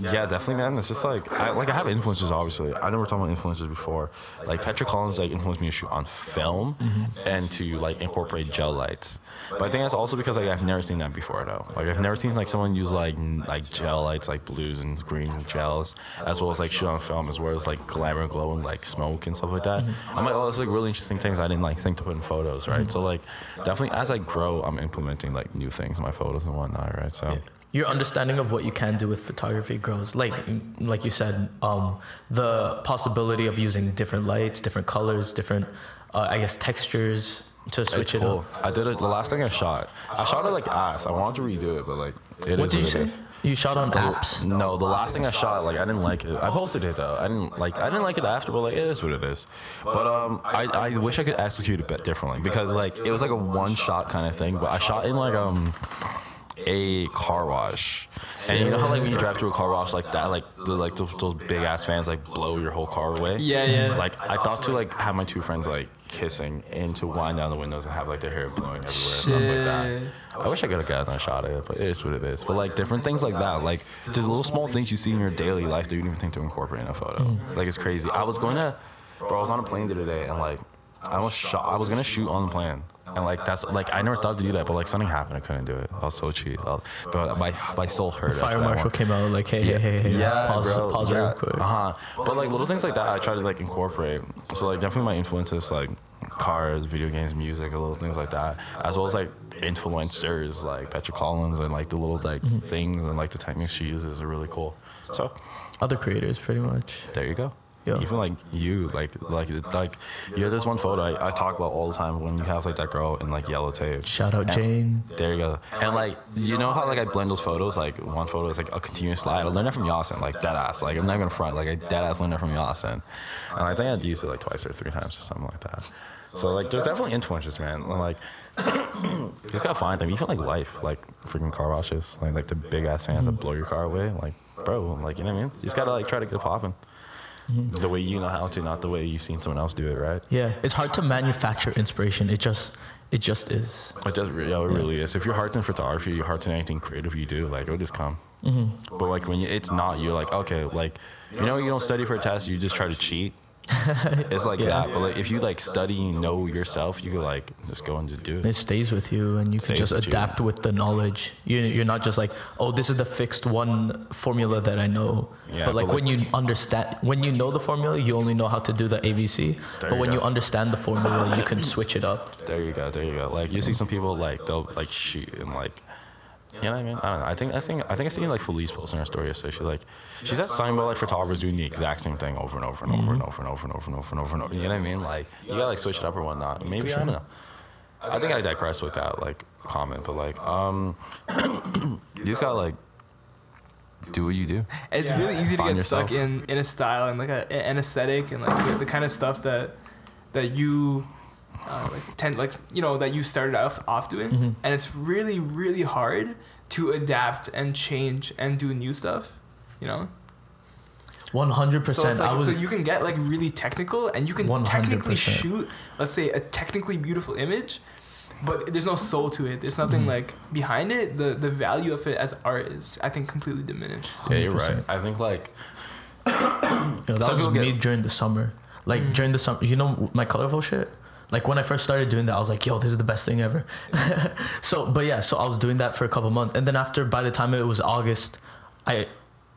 yeah, definitely, man. It's just like I like I have influences, Obviously, I know we're talking about influences before. Like Petra Collins, like influenced me to shoot on film Mm-hmm. and to like incorporate gel lights. But I think that's also because like I've never seen that before though. Like I've never seen like someone use like n- like gel lights, like blues and green gels, as well as like shoot on film, as well as like glamour, glow, and like smoke and stuff like that. Mm-hmm. I'm like, oh, that's like really interesting things I didn't like think to put in photos, right? So like definitely as I grow, I'm implementing like new things in my photos and whatnot, right? So. your understanding of what you can do with photography grows like like you said um, the possibility of using different lights different colors different uh, i guess textures to switch it cool. up I did it. The last thing I shot, I shot it like ass. I wanted to redo it, but like, it what is did you say is. you shot on apps No, the last thing I shot, like I didn't like it. I posted it though. I didn't like. I didn't like it after, but like it is what it is. But um, I, I wish I could execute it a bit differently because like it was like a one shot kind of thing. But I shot in like um a car wash, and you know how like when you drive through a car wash like that, like the like those, those big ass fans like blow your whole car away. Yeah, yeah. Like I thought to like have my two friends like kissing and to wind down the windows and have like their hair blowing everywhere and stuff like that. I wish I could have gotten a shot at it, but it is what it is. But like different things like that, like there's little small things you see in your daily life that you don't even think to incorporate in a photo. Mm. Like it's crazy. I was going to, bro, I was on a plane the other day and like I was shot. I was gonna shoot on the plane. And like that's like I never thought to do that, but like something happened. I couldn't do it. I was so cheap. Was- But my my soul hurt. fire marshal came out like hey hey hey hey Yeah, pause bro. pause yeah. real quick Uh huh. But like little things like that, I try to like incorporate. So like definitely my influences like cars, video games, music, little things like that, as well as like influencers like Petra Collins and like the little like things and like the techniques she uses are really cool. So Other creators, pretty much. there you go. Yeah. Even like you, like like like you have this one photo I, I talk about all the time when you have like that girl in like yellow tape. Shout out And- Jane. There you go. And like you know how like I blend those photos, like one photo is like a continuous slide. I learned that from Yasin, like dead ass. Like I'm not gonna front, like I dead ass learned that from Yasin. And I think I'd used it like twice or three times or something like that. So like there's definitely influences, man. Like you gotta find them. Even like life, like freaking car washes, like like the big ass fans that blow your car away. Like bro, like you know what I mean? You just gotta like try to get it popping. The way you know how to, not the way you've seen someone else do it, right? Yeah, it's hard to manufacture inspiration. It just, it just is. It does, re- yeah, it really is. If your heart's in photography, your heart's in anything creative you do, like it'll just come. Mm-hmm. But like when you, it's not, you're like, okay, like you know, you don't study for a test, you just try to cheat. It's like Yeah. that. But like if you like study, and know yourself, you could like just go and just do It it. stays with you, and you can just with you. adapt with the knowledge. You, you're not just like, oh, this is the fixed one formula that I know. Yeah, but like but, when like- you understand, when you know the formula, you only know how to do the ABC. There but you when go. you understand the formula, you can switch it up. There you go. There you go. Like you see some people like they'll like shoot and like. You know what I mean? I don't know. I think I think I think I seen like Felice posting her story yesterday. She's like, she's that sign about like photographers doing the exact same thing over and over and over and over and over and over and over and over and over. You know what I mean? Like you gotta like switch it up or whatnot. Maybe I don't know. I think I digress with that like comment, but like um, you just gotta like do what you do. It's Yeah. really easy to Find get stuck in in a style and like a, an aesthetic and like the, the kind of stuff that that you uh, like tend like you know that you started off off doing, Mhm. and it's really really hard to adapt and change and do new stuff. You know, One hundred so percent. it's I like was. so you can get like really technical and you can technically 100%. shoot let's say a technically beautiful image. But there's no soul to it. There's nothing Mhm. like behind it. The the value of it as art is, I think, completely diminished. Yeah, you're right. 100%. I think like Yo, that Some was people me get- during the summer. Like Mm. during the summer, you know my colorful shit. Like when I first started doing that, I was like, "Yo, this is the best thing ever." so, but yeah, so I was doing that for a couple months, and then after, by the time it was August, I,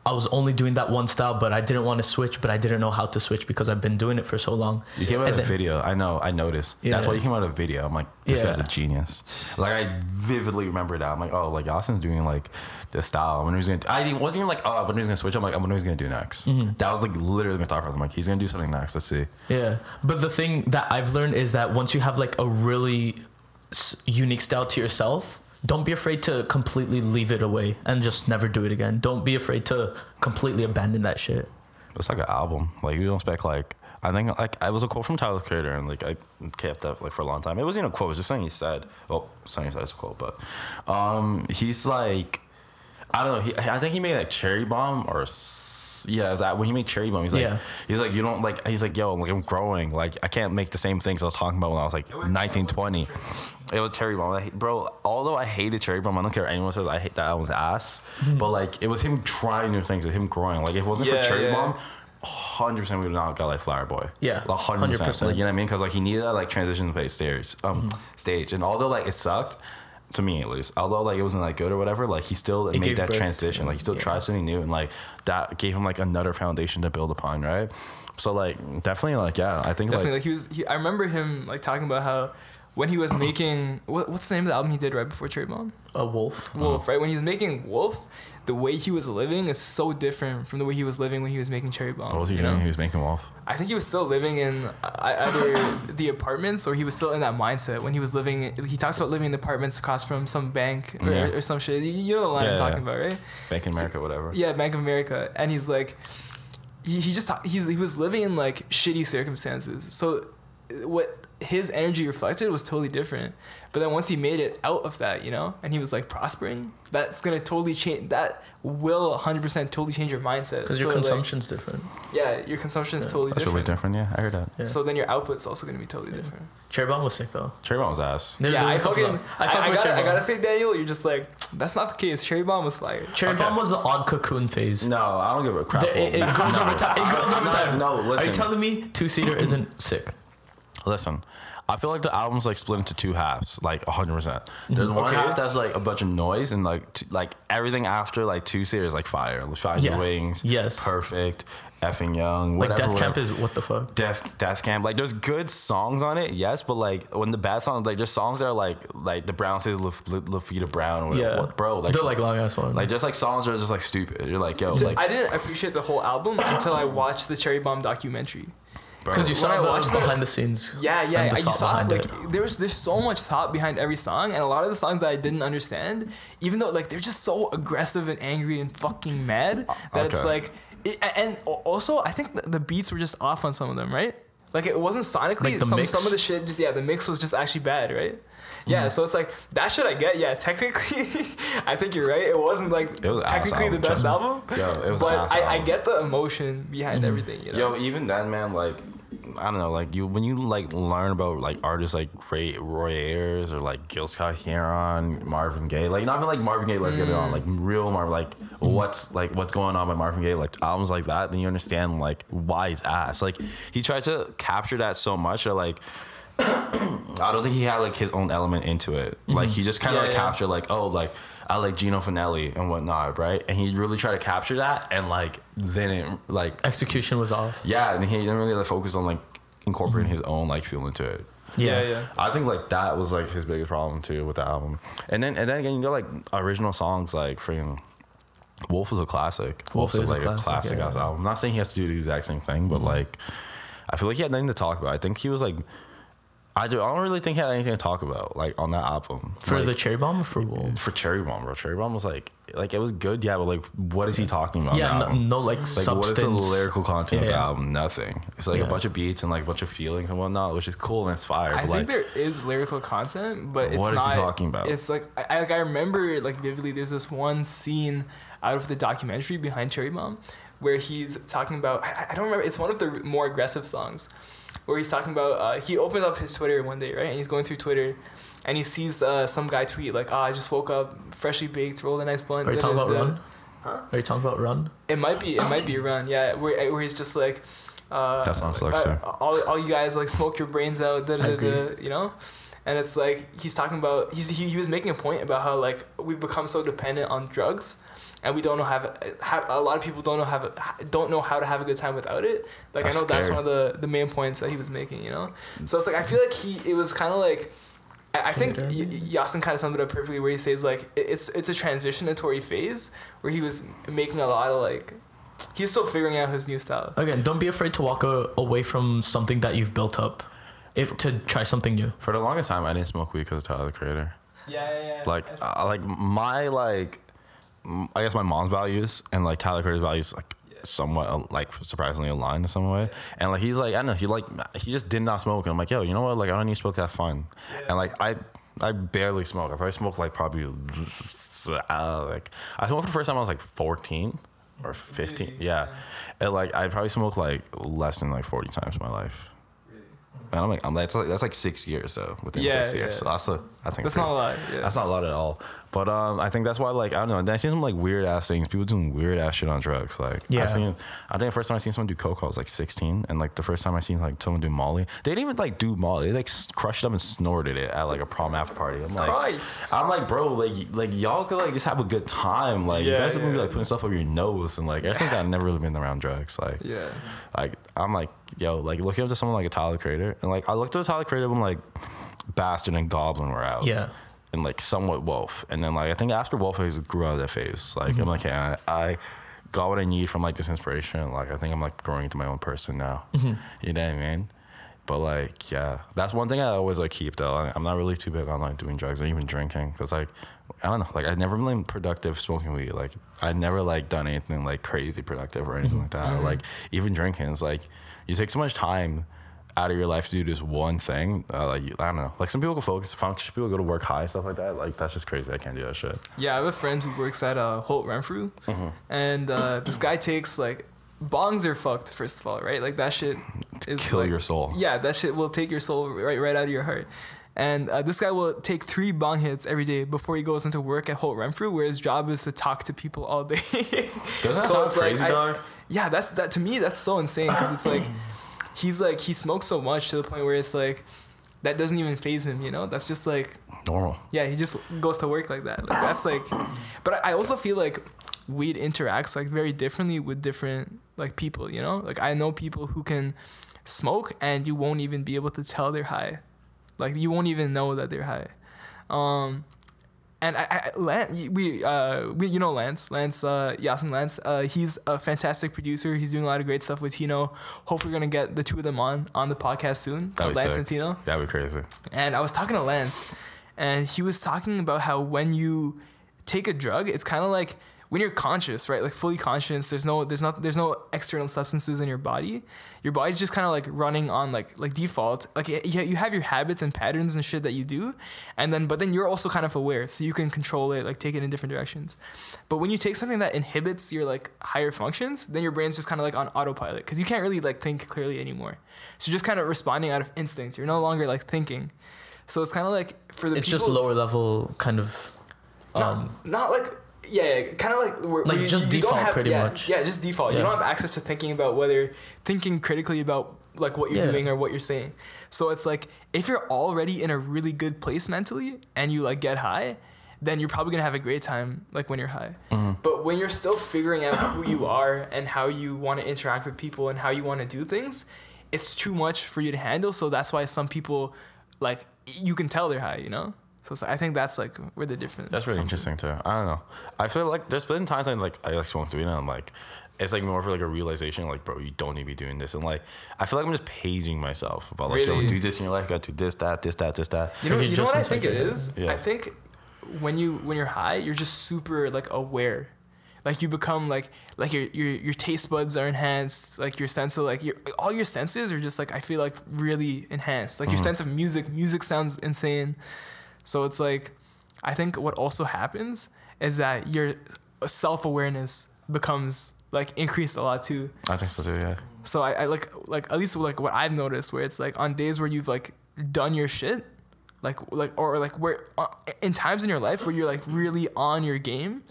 I was only doing that one style, but I didn't want to switch, but I didn't know how to switch because I've been doing it for so long. You came out And of a video. I know. I noticed. Yeah. That's why you came out of a video. I'm like, this Yeah. guy's a genius. Like I vividly remember that. I'm like, oh, like Austin's doing like this style. When he was gonna, I didn't, wasn't even like, oh, when he was gonna switch. I'm like, I'm what he's gonna do next. Mhm. That was like literally my thought process. I'm like, he's gonna do something next. Let's see. Yeah, but the thing that I've learned is that once you have like a really unique style to yourself, don't be afraid to completely leave it away and just never do it again. Don't be afraid to completely abandon that shit. It's like an album. Like you don't expect like. I think like I was a quote from Tyler Creator, and like I kept that like for a long time. It wasn't a quote; it was just something he said. Well, something he said is a quote, but um, he's like, I don't know. He, I think he made like Cherry Bomb or s- yeah, it was that when he made Cherry Bomb. He's like, Yeah. he's like, you don't like. He's like, yo, like I'm growing. Like I can't make the same things I was talking about when I was like 19, 20. It was Cherry Bomb, like, bro. Although I hated Cherry Bomb, I don't care what anyone says. I hate that album's ass. but like, it was him trying new things, and him growing. Like if it wasn't Yeah, for Cherry yeah. Bomb hundred percent we would not got like Flower Boy. Yeah, hundred percent. 100%. Like you know what I mean? Because like he needed that like transition to play stage, um, Mm-hmm. stage. And although like it sucked, to me at least, although like it wasn't like good or whatever, like he still It made that transition. Like he still Yeah. tried something new, and like that gave him like another foundation to build upon, right? So like definitely like yeah, I think Definitely, like like he was. He, I remember him like talking about how when he was making what, what's the name of the album he did right before Cherry Bomb? A wolf. Wolf, right? When he was making Wolf, the way he was living is so different from the way he was living when he was making Cherry Bomb. what was he doing? know? He was making Wolf. I think he was still living in uh, either the apartments or he was still in that mindset when he was living. He talks about living in apartments across from some bank or, Yeah. or some shit. You- You know the line Yeah, I'm talking yeah. about, right? Bank in America, whatever. Yeah, Bank of America, and he's like, he, he just he's he was living in like shitty circumstances. So uh, what his energy reflected was totally different. But then once he made it out of that, you know, and he was like prospering, that's gonna totally change. That will 100% totally change your mindset. Because your So, like, consumption's different. yeah, your consumption is Yeah. totally That's different. really different. Yeah, I heard that. Yeah. So then your output's also gonna be totally different. Cherry Bomb was sick though. Cherry Bomb was ass. There- yeah, there was I a couple fucking, songs. I, I, gotta, I gotta say, Daniel, you're just like, that's not the case. Cherry Bomb was fire. Cherry Okay. Bomb was the odd cocoon phase. No, I don't give a crap. The- it, it about- goes over time. It goes over No, time. No, Are listen. you telling me two seater isn't sick? Listen, I feel like the album's like split into two halves, like 100. percent mm-hmm. There's one Okay. half that's like a bunch of noise, and like t- like everything after like two series like fire, like Find Your Wings, Yes. perfect, effing young, Like whatever. Death Camp whatever. is what the fuck. Death Death Camp. Like there's good songs on it, yes, but like when the bad songs, like there's songs that are like like the Brown says Lafita Brown or whatever. Yeah, What, bro. Like they're like long ass one. like just like songs that are just like stupid. You're like yo, like I didn't appreciate the whole album until I watched the Cherry Bomb documentary. Bro. because you when saw I the watched the- behind the scenes. Yeah, yeah, the I- you thought saw it. Like there was there's so much thought behind every song, and a lot of the songs that I didn't understand, even though like they're just so aggressive and angry and fucking mad that it's like, it, and also I think the- the beats were just off on some of them, right? Like it wasn't sonically. Like some mix? some of the shit just yeah, the mix was just actually bad, right? Yeah, Mm-hmm. so it's like that shit I get. Yeah, technically, I think you're right. It wasn't like It was technically the best album. Yo, it was but ass I, I get the emotion behind Mm-hmm. everything. You know. Yo, even then, man, like I don't know, like you when you like learn about like artists like Ray, Roy Ayers or like Gil Scott Heron, Marvin Gaye, like not even like Marvin Gaye, let's get it on, like mm. real Marvin, like what's like what's going on with Marvin Gaye, like albums like that, then you understand like why he's ass. Like he tried to capture that so much, or like. I don't think he had like his own element into it. Like mm-hmm. he just kind of Yeah, like yeah. captured like oh like I like Gino Finelli and whatnot, right? And he really tried to capture that and like then it like Execution was off. yeah, and he didn't really like, focus on like incorporating his own like feel into it. yeah, yeah. I think like that was like his biggest problem too with the album. And then and then again, you got like original songs like freaking Wolf is a classic. Wolf Wolf is is a like a classic, classic yeah. ass album. I'm not saying he has to do the exact same thing, but mm-hmm. like I feel like he had nothing to talk about. I think he was like I do I don't really think he had anything to talk about like on that album. For Like, the cherry bomb or for Wolf? for Cherry Bomb, bro. Cherry Bomb was like like it was good, yeah, but like what is he talking about? Yeah, the no, no like, Like substance. what is the lyrical content of the album? Nothing. It's like Yeah. a bunch of beats and like a bunch of feelings and whatnot, which is cool and it's fire. I but, think like, there is lyrical content, but it's not. What is he not. talking about? It's like I, I- like I remember like vividly. There's this one scene out of the documentary behind Cherry Bomb, where he's talking about. I, I don't remember. It's one of the more aggressive songs, where he's talking about. Uh, he opens up his Twitter one day, right, and he's going through Twitter, and he sees uh, some guy tweet like, "Ah, I just woke up, freshly baked, rolled a nice blunt." Are you talking about da-da-da." Run? Are you talking about Run? It might be. It might be Run. Yeah, where where he's just like. Uh, That song sucks, uh, all, all you guys like smoke your brains out, da, da, da, da, you know, and it's like he's talking about he's he, he was making a point about how like we've become so dependent on drugs, and we don't know have, have a lot of people don't know have don't know how to have a good time without it. Like That's I know that's one of the the main points that he was making, you know. So it's like I feel like he it was kind of like. I I think Later. Y- Yasin kind of summed it up perfectly, where he says like it's it's a transitionatory phase where he was making a lot of like he's still figuring out his new style. Again, don't be afraid to walk a, away from something that you've built up, if to try something new. for the longest time, I didn't smoke weed because of Tyler the Creator. Yeah, yeah, yeah. Like, uh, like my like, m- I guess my mom's values and like Tyler Creator's values like somewhat uh, like surprisingly aligned in some way. And like he's like I don't know he like he just did not smoke. And I'm like yo, you know what? Like I don't need to smoke that fun. And like I I barely smoke. I probably smoked like probably uh, like I smoked for the first time I was like 14 or 15. Yeah, and like I probably smoked like less than like 40 times in my life. And I'm like, I'm like, that's like that's like six years though within Yeah, six years. yeah. So that's a I think That's pretty- not a lot. Yeah. that's not a lot at all. But um, I think that's why, like, I don't know. Then I seen some like weird ass things. People doing weird ass shit on drugs. Like, Yeah. I seen. I think the first time I seen someone do coke, I was like 16, and like the first time I seen like someone do Molly, they didn't even like do Molly. They like s- crushed up and snorted it at like a prom after party. I'm like, Christ. I'm like, bro, like, like y'all could like just have a good time. Like, yeah, you guys are gonna be like putting stuff up your nose and like, ever since I've never really been around drugs. Like, Yeah. like I'm like, yo, like looking up to someone like a Tyler Creator, and like I looked at a Tyler Creator when like Bastard and Goblin were out Yeah. And like somewhat Wolf. And then like I think after Wolf I just grew out of that phase. Like Mm-hmm. I'm like, hey, I, I got what I need from like this inspiration. Like I think I'm like growing into my own person now. Mm-hmm. You know what I mean? But like, yeah, that's one thing I always like keep though. I'm not really too big on like doing drugs or even drinking because like I don't know, like I've never been productive smoking weed. Like I've never like done anything like crazy productive or anything like that. Or, like even drinking is like you take so much time out of your life to do this one thing. Uh, like I don't know, like some people can focus, function. People go to work high, stuff like that. Like that's just crazy. I can't do that shit. Yeah, I have a friend who works at uh, Holt Renfrew, Mm-hmm. and uh, this guy takes like bongs are fucked. First of all, right? Like that shit is Kill like- your soul. Yeah, that shit will take your soul right right out of your heart. And uh, this guy will take three bong hits every day before he goes into work at Holt Renfrew, where his job is to talk to people all day. Doesn't that So sound like, crazy, I- dog? yeah, that's that to me. That's so insane because it's like he's like he smokes so much to the point where it's like that doesn't even phase him. You know, that's just like Normal. yeah, he just goes to work like that. Like that's like, but I I also feel like weed interacts like very differently with different like people. You know, like I know people who can smoke and you won't even be able to tell they're high, like you won't even know that they're high. Um, and I, I Lance, we, uh, we, you know Lance, Lance, uh, Yasin Lance. Uh, he's a fantastic producer. He's doing a lot of great stuff with Tino. Hopefully, we're gonna get the two of them on on the podcast soon. That'd be Lance sick. and Tino. That'd be crazy. And I was talking to Lance, and he was talking about how when you take a drug, it's kind of like when you're conscious, right? Like fully conscious. There's no, there's not, there's no external substances in your body. Your body's just kind of like running on like like default. Like y- you you have your habits and patterns and shit that you do, and then but then you're also kind of aware, so you can control it, like take it in different directions. But when you take something that inhibits your like higher functions, then your brain's just kind of like on autopilot because you can't really like think clearly anymore. So you're just kind of responding out of instinct. You're no longer like thinking. So it's kind of like for the It's people, just lower level kind of. Um, not, not like yeah, yeah kind of like where, Like where you, just you don't have, pretty yeah, much. Yeah, just default. You don't have access to thinking about whether thinking critically about like what you're Yeah. doing or what you're saying. So it's like if you're already in a really good place mentally and you like get high, then you're probably gonna have a great time like when you're high. Mm-hmm. But when you're still figuring out who you are and how you want to interact with people and how you want to do things, it's too much for you to handle. So that's why some people like you can tell they're high. You know. So, it's- I think that's like where the difference. That's really comes in. interesting too. I don't know. I feel like there's been times I like I like smoked weed and I'm like, it's like more for like a realization, like bro, you don't need to be doing this, and like I feel like I'm just paging myself about like, Really? yo, do this in your life, you gotta do this, that, this, that, this, that. You know, you you know what I think it? is. Yeah. I think when you when you're high, you're just super like aware. Like you become like like your your your taste buds are enhanced. Like your sense of like your all your senses are just like I feel like really enhanced. Like your Mm-hmm. sense of music, music sounds insane. So it's like I think what also happens is that your self awareness becomes like increased a lot too. I think so too. Yeah. So I, I like like at least like what I've noticed where it's like on days where you've like done your shit, like like or like where uh, in times in your life where you're like really on your game,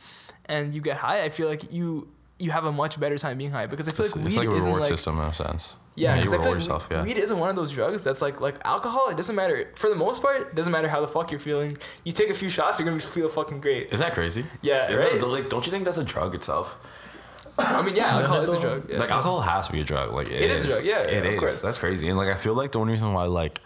and you get high. I feel like you you have a much better time being high because I feel It's, like it's weed like a isn't reward like system in a sense. Yeah you because I feel reward like yourself. weed, Yeah. weed isn't one of those drugs that's like like alcohol. It doesn't matter for the most part. It doesn't matter how the fuck you're feeling. You take a few shots, you're gonna feel fucking great. Is that crazy? Yeah, Is right? that- like, don't you think that's a drug itself? I mean, yeah, alcohol is a drug. Yeah. Like alcohol has to be a drug. Like It is a drug, yeah, it yeah, of course. That's crazy. And like I feel like the only reason why like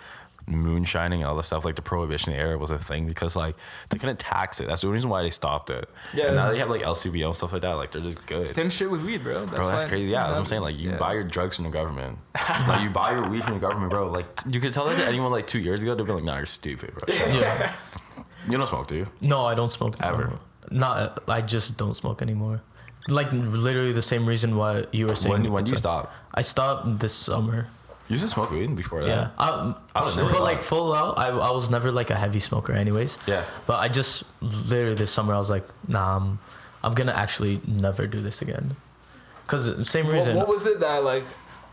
moonshining and all the stuff like the prohibition era was a thing because like they couldn't tax it. That's the reason why they stopped it. Yeah. And now they have like LCBO and stuff like that. Like they're just good. Same shit with weed, bro. That's Bro, that's why- crazy. Yeah, that's what I'm saying. Like, you Yeah. buy your drugs from the government. like, you buy your weed from the government, bro. Like, you could tell that to anyone like two years ago. They'd be like, "Nah, you're stupid, bro." yeah. You don't smoke, do you? No, I don't smoke Ever? no. Not. I just don't smoke anymore. Like literally the same reason why you were saying. When when it's you like- stop? I stopped this summer. You used to smoke weed before that. Yeah, I, I was never but like- like full out, I, I was never like a heavy smoker, anyways. Yeah. But I just literally this summer I was like, nah, I'm, I'm gonna actually never do this again. Cause same reason. what was it that like?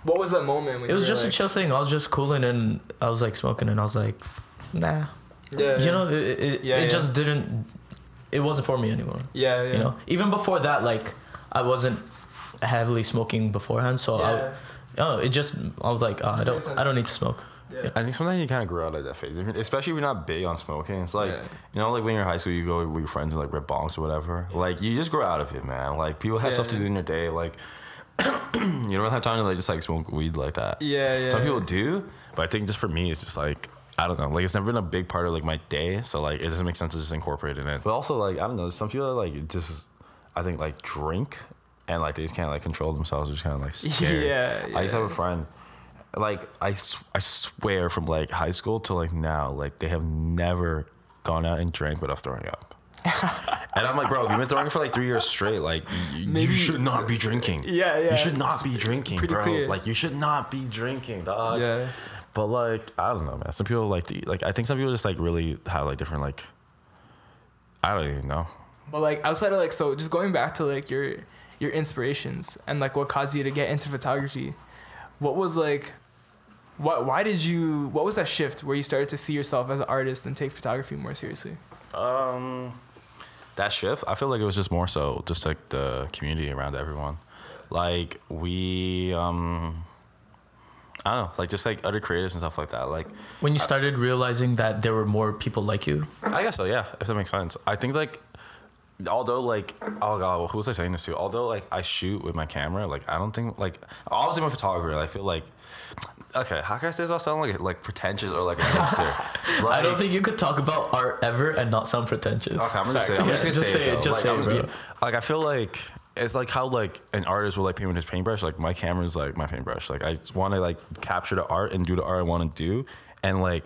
What was that moment? When it was just like, a chill thing. I was just cooling and I was like smoking and I was like, nah. Yeah, You know, it, it, Yeah, it yeah. just didn't. It wasn't for me anymore. Yeah, yeah. You know, even before that, like I wasn't heavily smoking beforehand, so Yeah. I, oh, it just I was like, oh, I don't, I don't need to smoke. yeah. I think sometimes you kind of grow out of that phase, especially if you're not big on smoking. It's like Yeah. you know, like when you're in high school, you go with your friends and like rip bongs or whatever. Like you just grow out of it, man. Like people have Yeah, stuff to do in their day. Like you don't have time to like just like smoke weed like that. Yeah, yeah. Some people do, but I think just for me, it's just like I don't know. Like it's never been a big part of like my day, so like it doesn't make sense to just incorporate it in. But also like I don't know. Some people are, like just I think like drink and like they just can't like control themselves. They're just kind of like scared. Yeah, I used to have a friend. Like I, I swear from like high school to like now, like they have never gone out and drank without throwing up. and I'm like, bro, you've been throwing for like three years straight. Like, you, Maybe- you should not be drinking. Yeah, yeah. You should not be drinking, bro. clear. Like, you should not be drinking, dog. Yeah. But like, I don't know, man. Some people like to eat. Like, I think some people just like really have like different like. I don't even know. But like outside of like so just going back to like your your inspirations and like what caused you to get into photography, what was like what why did you what was that shift where you started to see yourself as an artist and take photography more seriously? Um, that shift, I feel like it was just more so just like the community around everyone. Like we, um, I don't know, like just like other creatives and stuff like that. Like When you started realizing that there were more people like you, I guess so, yeah. If that makes sense, I think like although like oh god, who was I saying this to? Although like I shoot with my camera, like I don't think like obviously I'm a photographer. I feel like okay, how can I say this? I sound like like pretentious or like a hipster. I don't think you could talk about art ever and not sound pretentious. Okay, I'm gonna Facts. say. I'm Yeah, just gonna just say, it, though. just like, say it, bro. Like I feel like it's like how like an artist will like paint with his paintbrush. Like my camera is like my paintbrush. Like I want to like capture the art and do the art I want to do, and like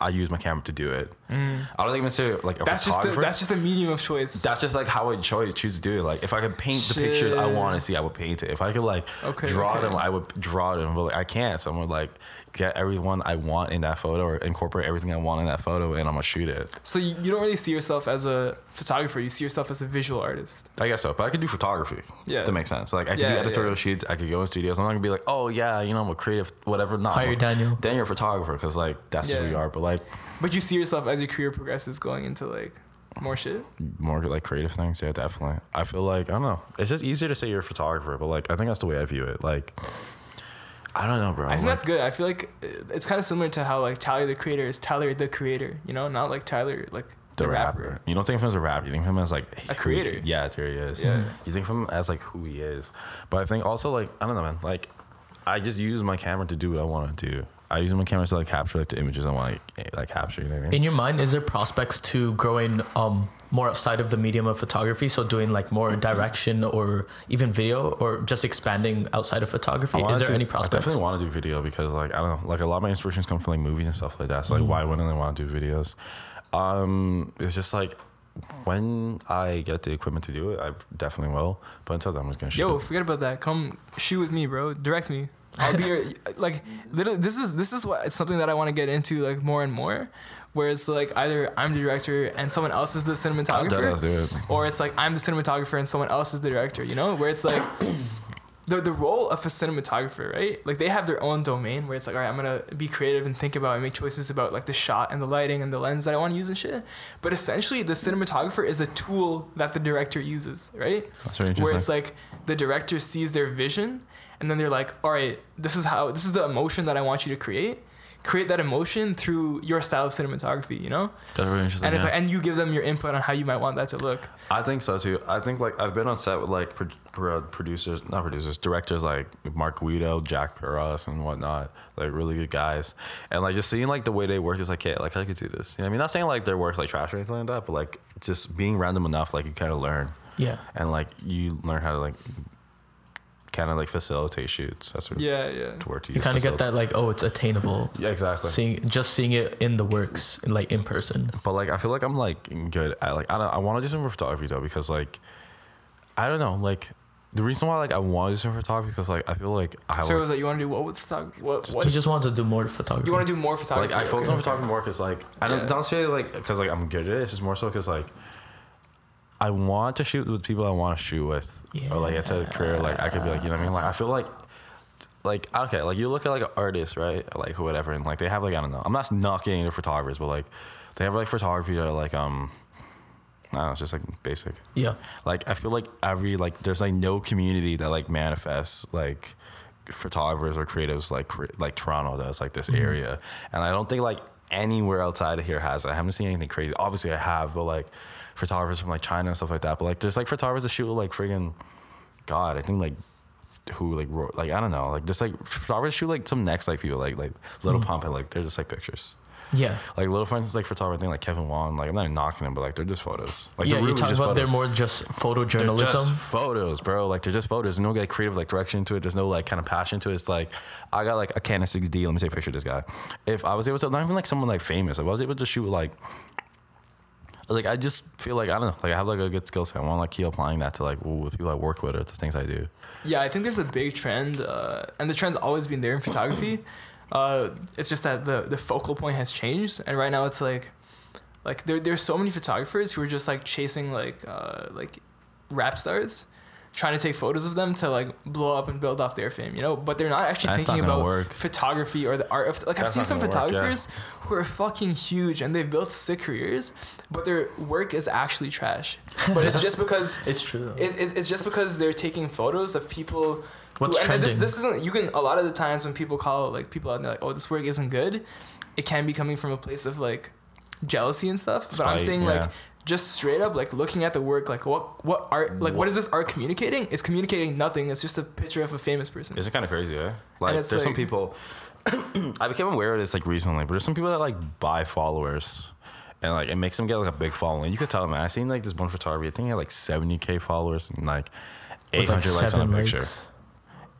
I use my camera to do it. I don't think I'm necessarily like a Mm. That's just the, that's just a medium of choice. that's just like how I choose choose to do it. Like if I could paint the pictures I want to see, I would paint it. If I could like Okay, draw okay. them, I would draw them. But like, I can't. So I'm like get everyone I want in that photo or incorporate everything I want in that photo, and I'm gonna shoot it. so you, you don't really see yourself as a photographer. You see yourself as a visual artist. I guess so, but I could do photography. Yeah. that makes sense. Like I could Yeah, do yeah. editorial shoots. I could go in studios. I'm not gonna be like, oh yeah, you know, I'm a creative, whatever. Not Hire Daniel. Then you're a photographer because like that's who we are. But like But you see yourself as your career progresses going into like more shit. more like creative things, yeah, definitely. I feel like I don't know. It's just easier to say you're a photographer, but like I think that's the way I view it. Like I don't know, bro. I think Like, that's good. I feel like uh, it's kind of similar to how like Tyler the creator is Tyler the creator. You know, not like Tyler like the, the rapper. rapper. You don't think of him as a rapper. You think of him as like A who- creator. yeah, there he is. Yeah. You think of him as like who he is. But I think also like I don't know, man. Like I just use my camera to do what I want to do. I use my camera to like capture like the images I want to like, like capture. You know what I mean? In your mind, is there prospects to growing um, more outside of the medium of photography? So doing like more direction or even video, or just expanding outside of photography? Is there do- any prospects I prospects? definitely want to do video because like I don't know, like a lot of my inspirations come from like movies and stuff like that. So like, Mm-hmm. why wouldn't I want to do videos? Um, it's just like when I get the equipment to do it, I definitely will. But until then, I'm just gonna shoot. Yo, it. forget about that. Come shoot with me, bro. Direct me. I'll be your like. Literally, this is this is what it's something that I want to get into like more and more, where it's like either I'm the director and someone else is the cinematographer, it. or it's like I'm the cinematographer and someone else is the director. You know, where it's like the the role of a cinematographer, right? Like they have their own domain where it's like, all right, I'm gonna be creative and think about and make choices about like the shot and the lighting and the lens that I want to use and shit. But essentially, the cinematographer is a tool that the director uses, right? That's very Where it's like the director sees their vision and then they're like, all right, this is how this is the emotion that I want you to create. Create that emotion through your style of cinematography, you know? That's really interesting. And it's yeah. like, and you give them your input on how you might want that to look. I think so too. I think like I've been on set with like pro- pro- producers, not producers, directors like Mark Guido, Jack Perros, and whatnot. Like really good guys, and like just seeing like the way they work is like, hey, like I could do this. You know, I mean, not saying like their work like trash or anything like that, but like just being random enough, like you kind of learn, yeah. and like you learn how to like kind of like facilitate shoots. That's what Yeah, yeah. to work to You kind of get that like, oh, it's attainable. Yeah, exactly. Seeing just seeing it in the works, like in person. But like I feel like I'm like good at like I don't I want to do some photography though because like I don't know like the reason why like I want to do some photography because like I feel like I So like, was that you want to do what with photography? What? what? He just wants to do more photography. you want to do more photography? like I focus okay. on photography more because like I don't Yeah. don't say like because like I'm good at it. It's just more so because like I want to shoot with people I want to shoot with or like it's a career like I could be like you know what I mean like I feel like like okay like you look at like an artist right like whatever and like they have like I don't know I'm not knocking the photographers but like they have like photography that are like um I don't know it's just like basic yeah. like I feel like every like there's like no community that like manifests like photographers or creatives like like Toronto does like this area, and I don't think like anywhere outside of here has. it. I haven't seen anything crazy. Obviously, I have, but like photographers from like China and stuff like that. But like there's like photographers that shoot with, like friggin' God, I think like who like wrote like I don't know like just like photographers shoot like some next like people like like Lil mm. Pump and like they're just like pictures. Yeah. Like Little Friends is like photographer thing like Kevin Wong. Like I'm not even knocking them, but like they're just photos. Like yeah, really talk just about they're more just photojournalism. just photos, bro. Like they're just photos. There's no like creative like direction to it. There's no like kind of passion to it. It's like I got like a Canon 6D. Let me take a picture of this guy. If I was able to, not even like someone like famous. If I was able to shoot like, like I just feel like I don't know. Like I have like a good skill set. I want to like keep applying that to like with people I work with or the things I do. Yeah, I think there's a big trend, uh, and the trend's always been there in photography. Uh, it's just that the the focal point has changed, and right now it's like, like there there's so many photographers who are just like chasing like uh, like rap stars, trying to take photos of them to like blow up and build off their fame, you know. But they're not actually That's thinking not about work. photography or the art of like I've seen some gonna work, yeah. photographers who are fucking huge and they've built sick careers, but their work is actually trash. But it's just because It's true. it, it, it's just because they're taking photos of people. What's who, and this trending? this isn't you can a lot of the times when people call like people out there like oh this work isn't good, it can be coming from a place of like jealousy and stuff. But I'm saying yeah. like just straight up like looking at the work, like what what art, like what is this art communicating? It's communicating nothing. It's just a picture of a famous person. Isn't kind of crazy, eh? Like, it's there's some people. I became aware of this like recently, but there's some people that like buy followers, and like it makes them get like a big following. You could tell, man. I seen like this one photography. I think he had like 70k followers and like With, 800 likes on seven a picture. likes.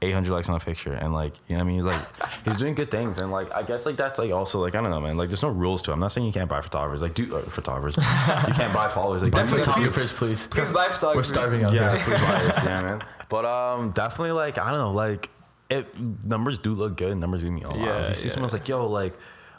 800 likes on a picture, and like you know what I mean. He's like he's doing good things, and like I guess like that's like also like I don't know, man. Like there's no rules to it. I'm not saying you can't buy photographers. Like do uh, photographers, you can't buy followers. Like Definitely definitely Photographers, please. Please buy photographers. We're starving out yeah, here. please buy this, yeah, man. But um, definitely like I don't know, like it numbers do look good. Numbers do mean a lot. Yeah, if you see yeah. someone's like, yo, like,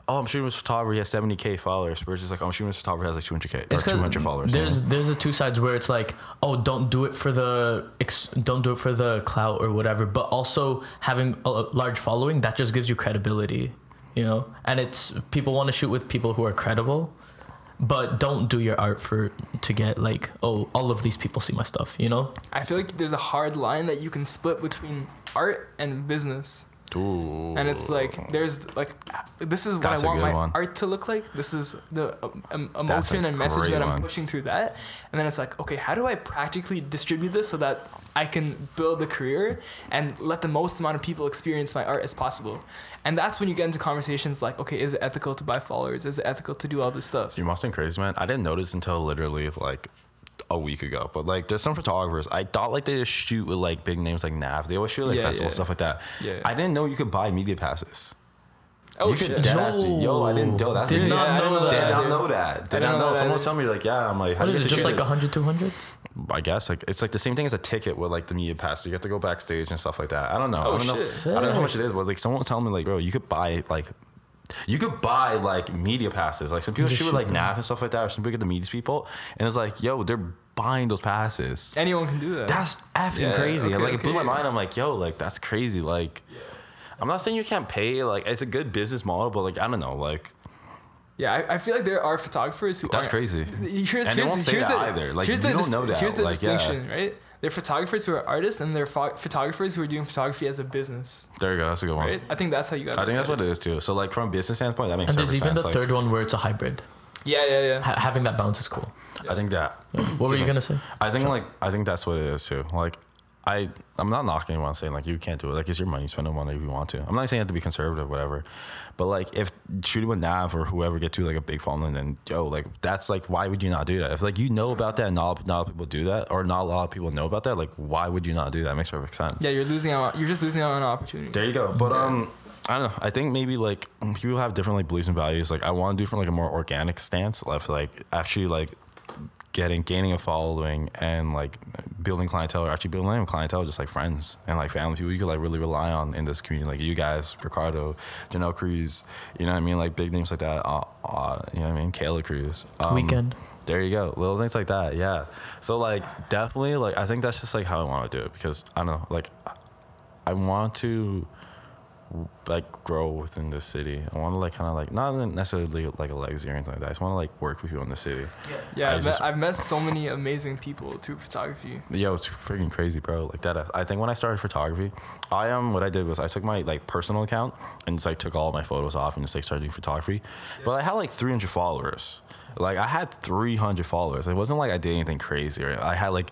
oh, I'm shooting this photographer, he has 70k followers, versus like, oh, I'm shooting this photographer has like 200k or 200 followers. you There's know? there's the two sides where it's like, oh, don't do it for the ex- don't do it for the clout or whatever, but also having a large following that just gives you credibility, you know. And it's people want to shoot with people who are credible, but don't do your art for to get like, oh, all of these people see my stuff, you know. I feel like there's a hard line that you can split between art and business. Ooh. And it's like there's like this is what That's I want my one. art to look like. This is the um, emotion and message that I'm one. pushing through that. And then it's like, okay, how do I practically distribute this so that I can build a career and let the most amount of people experience my art as possible? And that's when you get into conversations like, okay, is it ethical to buy followers? Is it ethical to do all this stuff? You must been crazy, man. I didn't notice until literally like a week ago. But like, there's some photographers. I thought like they just shoot with like big names like Nav. They always shoot like Yeah, festivals yeah. stuff like that. Yeah. I didn't know you could buy media passes. Oh you shit! could dead ass do- Yo, I didn't know that's Did a- not Yeah, I didn't know know Did that. that. not dude. know that. Did I didn't know know. that Someone was telling me like, yeah. I'm like, how What do you is it? to Just shoot like it? 100, 200? I guess like it's like the same thing as a ticket with like the media pass. You have to go backstage and stuff like that. I don't know. Oh, I don't know. shit. I don't know how much it is, but like someone was telling me like, bro, you could buy like. You could buy like media passes. Like some people Just shoot with like them. Nav and stuff like that, or some people get the media people, and it's like, yo, they're buying those passes. Anyone can do that. That's effing Yeah, crazy. and okay, like it blew my okay. mind. I'm like, yo, like that's crazy. Like, I'm not saying you can't pay. Like, it's a good business model, but like, I don't know. Like, Yeah, I, I feel like there are photographers who That's crazy. Here's, And they won't the, say here's that the, either. Like, here's you the, don't know that. Here's the Like, yeah. distinction, right? There are photographers who are artists, and there are pho- photographers who are doing photography as a business, there you go. That's a good one. right? I think that's how you got. I think that's what it is too. So like from a business standpoint, that makes sense. And there's even sense. the Like, third one where it's a hybrid. Yeah, yeah, yeah. Ha- having that balance is cool. I think that. What were you gonna say? I think like I think that's what it is too. Like I I'm not knocking anyone saying like you can't do it. Like it's your money, spend it on whatever you want to. I'm not saying you have to be conservative, or whatever. But like if shooting with Nav or whoever get to like a big following, then yo, like that's like why would you not do that? If like you know about that, and not not a lot of people do that, or not a lot of people know about that, like why would you not do that? It makes perfect sense. Yeah, you're losing out. You're just losing out on an opportunity. There you go. But um, I don't know. I think maybe like people have different like beliefs and values. Like I want to do from like a more organic stance, of like actually like getting gaining a following and like building clientele or actually building clientele just like friends and like family people you could like really rely on in this community like you guys ricardo janelle cruz you know what i mean? Like big names like that uh, uh you know what i mean? Kayla cruz um, Weekend. there you go little things like that yeah. So like definitely like i think that's just like how i want to do it because i don't know like i want to like grow within the city. I want to like kind of like not necessarily like a legacy or anything like that. I just want to like work with people in the city. Yeah, yeah. I've, just- met, I've met so many amazing people through photography. Yo, it's freaking crazy, bro. Like that. I think when I started photography, I um what I did was I took my like personal account and just like took all my photos off and just like started doing photography. But I had like 300 followers. Like I had 300 followers. It wasn't like I did anything crazy. Or I had like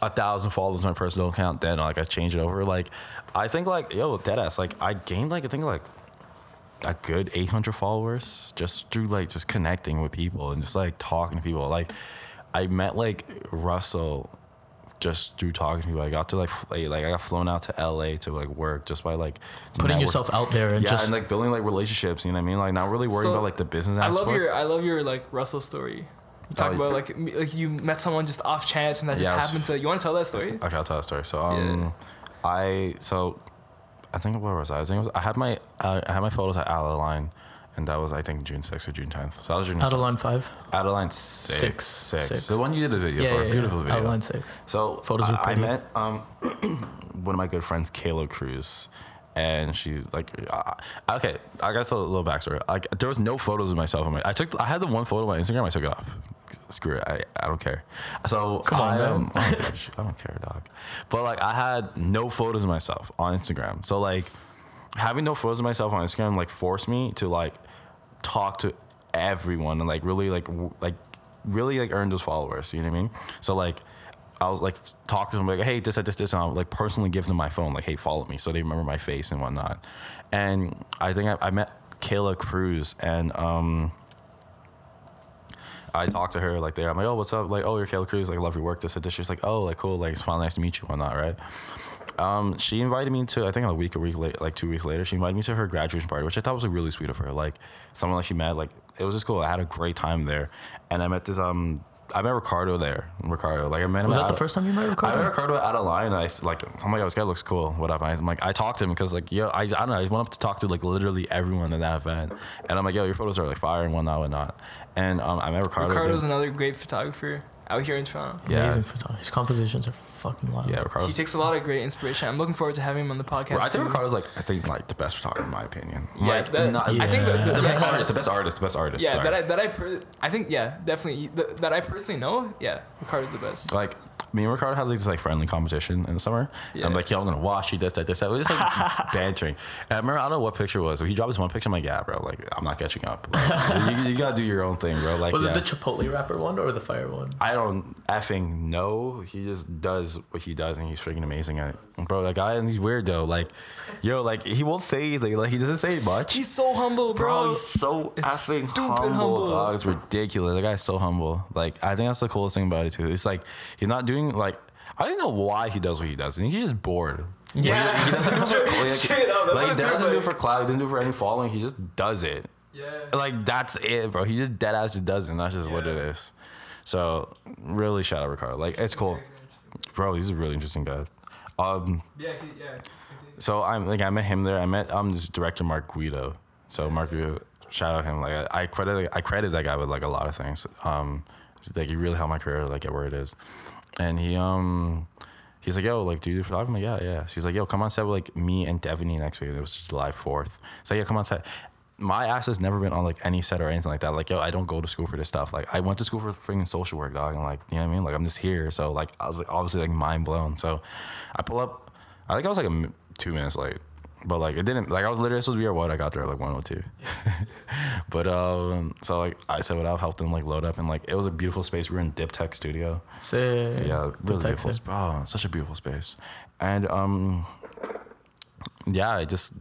a thousand followers on my personal account. Then like I changed it over. Like I think like yo deadass. Like I gained like I think like a good 800 followers just through like just connecting with people and just like talking to people like i met like russell just through talking to people i got to like fly, like i got flown out to la to like work just by like Putting network- yourself out there and yeah just and like building like relationships you know what i mean like not really worrying So, about like the business I aspect love your I love your like Russell story. You talk Oh, about like like you met someone just off chance and that just Yes. happened to. You want to tell that story? Okay, I'll tell a story. So, um, I so I think where was I? I think it was I had my uh, I had my photos at Adeline, and that was I think June sixth or June tenth. So that was June out of line five. Adeline six, Six. six, Six. The one you did a video Yeah, for, yeah, beautiful yeah. video. Out of line six. So Photos were I, I met um one of my good friends, Kayla Cruz, and she's like, uh, okay, I got a little backstory. Like there was no photos of myself on my. I took I had the one photo on my Instagram. I took it off. Screw it. I, I don't care. So Come on, I, man. um, don't care, I don't care, dog. But like I had no photos of myself on Instagram. So like having no photos of myself on Instagram like forced me to like talk to everyone and like really like w- like really like earn those followers. You know what I mean? So like. I was like talk to them like, hey, this, this, this, and I'll like personally give them my phone, like, hey, follow me, so they remember my face and whatnot. And I think I, I met Kayla Cruz, and um, I talked to her like there. I'm like, oh, what's up? Like, oh, you're Kayla Cruz. Like, I love your work. This this. She's like, oh, like cool. Like, it's fun. Nice to meet you. Whatnot, right? Um, she invited me to I think a week, a week late, like two weeks later, she invited me to her graduation party, which I thought was like, really sweet of her. Like someone like she met, like it was just cool. I had a great time there, and I met this um. I met Ricardo there. Ricardo, like I met him. Was that at- the first time you met Ricardo? I met Ricardo? Out of line. And I like, I'm like, oh, this guy looks cool. Whatever. I'm like, I talked to him because like, yo, I, I don't know. I went up to talk to like literally everyone in that event, and I'm like, yo, your photos are like fire and whatnot, whatnot. And um, I met Ricardo. Ricardo's there. another great photographer out here in Toronto. Yeah. Amazing photography. His compositions are fucking wild. yeah, He takes a lot of great inspiration. I'm looking forward to having him on the podcast. I think too. Ricardo's like, I think like the best photographer in my opinion. Yeah, like, that- not, I think the, the, the best yeah, artist, the best artist, the best artist. Yeah, sorry. that I that I per- I think yeah definitely th- that I personally know. Yeah, Ricardo's the best. like me and Ricardo had like this like friendly competition in the summer. Yeah. I'm like, yo, I'm gonna wash you, this, that, this, that. We're just like bantering. And I remember, I don't know what picture it was. He dropped this one picture. I'm like, yeah, bro, like I'm not catching up. Like, you, you gotta do your own thing, bro. Like, Was yeah. it the Chipotle rapper one or the fire one? I don't effing know. He just does what he does, and he's freaking amazing at it, bro. That guy, and he's weird though. Like, yo, like he won't say like, like he doesn't say much. He's so humble, bro. Bro, he's so It's effing stupid humble, humble. dog. It's ridiculous. The guy's so humble. Like, I think that's the coolest thing about it too. It's like he's not doing like I don't know why he does what he does, and he's just bored. Yeah, he doesn't do it for, like, straight up. That's like, what he it doesn't do it for clout. He doesn't do it for any following. He just does it. yeah. Like that's it, bro. He just dead ass just does it. And that's just what it is. So really, shout out Ricardo. Like it's cool, bro. He's a really interesting guy. Um, Yeah, he, yeah. so I'm like I met him there. I met um this director Mark Guido. So Mark Guido, shout out him. Like I, I credit I credit that guy with like a lot of things. Um, like he really helped my career like get where it is. And he um he's like yo like do you do photography? I'm like yeah yeah. So he's like yo come on set with like me and Devaney next week. It was July fourth. So yeah come on set. My ass has never been on like any set or anything like that. Like yo, I don't go to school for this stuff. Like I went to school for freaking social work, dog, and like you know what I mean. Like I'm just here. So like I was like obviously like mind blown. So I pull up. I think I was like a two minutes late, but like it didn't. Like I was literally supposed to be at what I got there at like 102. but um, so like I said, what I helped them like load up and like it was a beautiful space. We were in Dip Tech Studio. Say, Yeah, really beautiful. sp- Oh, such a beautiful space. And um, yeah, I just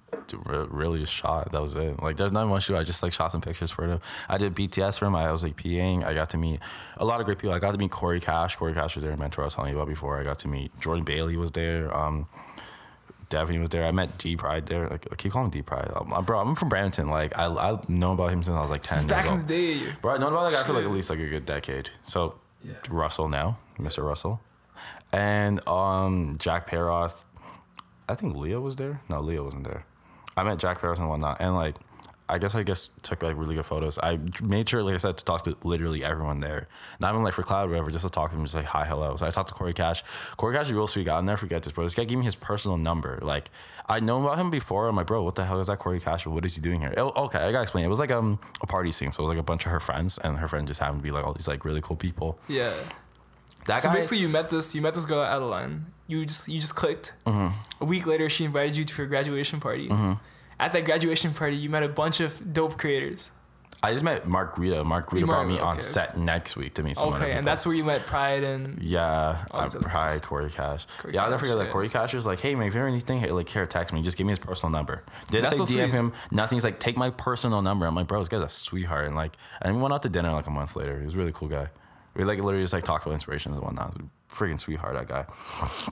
really just shot. That was it. Like, there's nothing much to do. I just like shot some pictures for them. I did BTS for him. I was like PAing. I got to meet a lot of great people. I got to meet Corey Cash. Corey Cash was there Mentor. I was telling you about before. I got to meet Jordan Bailey was there. Um, Daphne was there. I met D Pride there. Like, I keep calling him D Pride. Um, bro, I'm from Brampton. Like, I I know about him since I was like 10 Since years back in old. the day. Bro, I've known about that guy for like at least like a good decade. So Russell now, Mr. Russell, and um Jack Peros. I think Leo was there. No, Leo wasn't there. I met Jack Peros and whatnot, and like I guess I guess took like really good photos. I made sure, like I said, to talk to literally everyone there. Not even like for cloud or whatever, just to talk to them, just like hi, hello. So I talked to Corey Cash. Corey Cash is real sweet guy. I'll never forget this, bro. This guy gave me his personal number. Like I know about him before. I'm like, bro, what the hell is that Corey Cash? What is he doing here? Oh, okay, I gotta explain. It was like um a party scene. So it was like a bunch of her friends, and her friend just happened to be like all these like really cool people. Yeah. That So guy, basically, you met this you met this girl at Adeline. You just you just clicked. Mm-hmm. A week later, she invited you to her graduation party. At that graduation party, you met a bunch of dope creators. I just met Mark Guido. Mark You brought me on set next week to meet someone. Okay, and that's where you met Pride and Yeah, All I these other probably ones. Corey Cash. Corey yeah, I'll never forget that yeah. Corey Cash was like, "Hey man, if you hear anything, hey, like here, text me. Just give me his personal number." Did I say so DM sweet. him? Nothing. He's like, "Take my personal number." I'm like, "Bro, this guy's a sweetheart." And like, and we went out to dinner like a month later. He was a really cool guy. We like literally just like talked about inspirations and whatnot. Freaking sweetheart, that guy.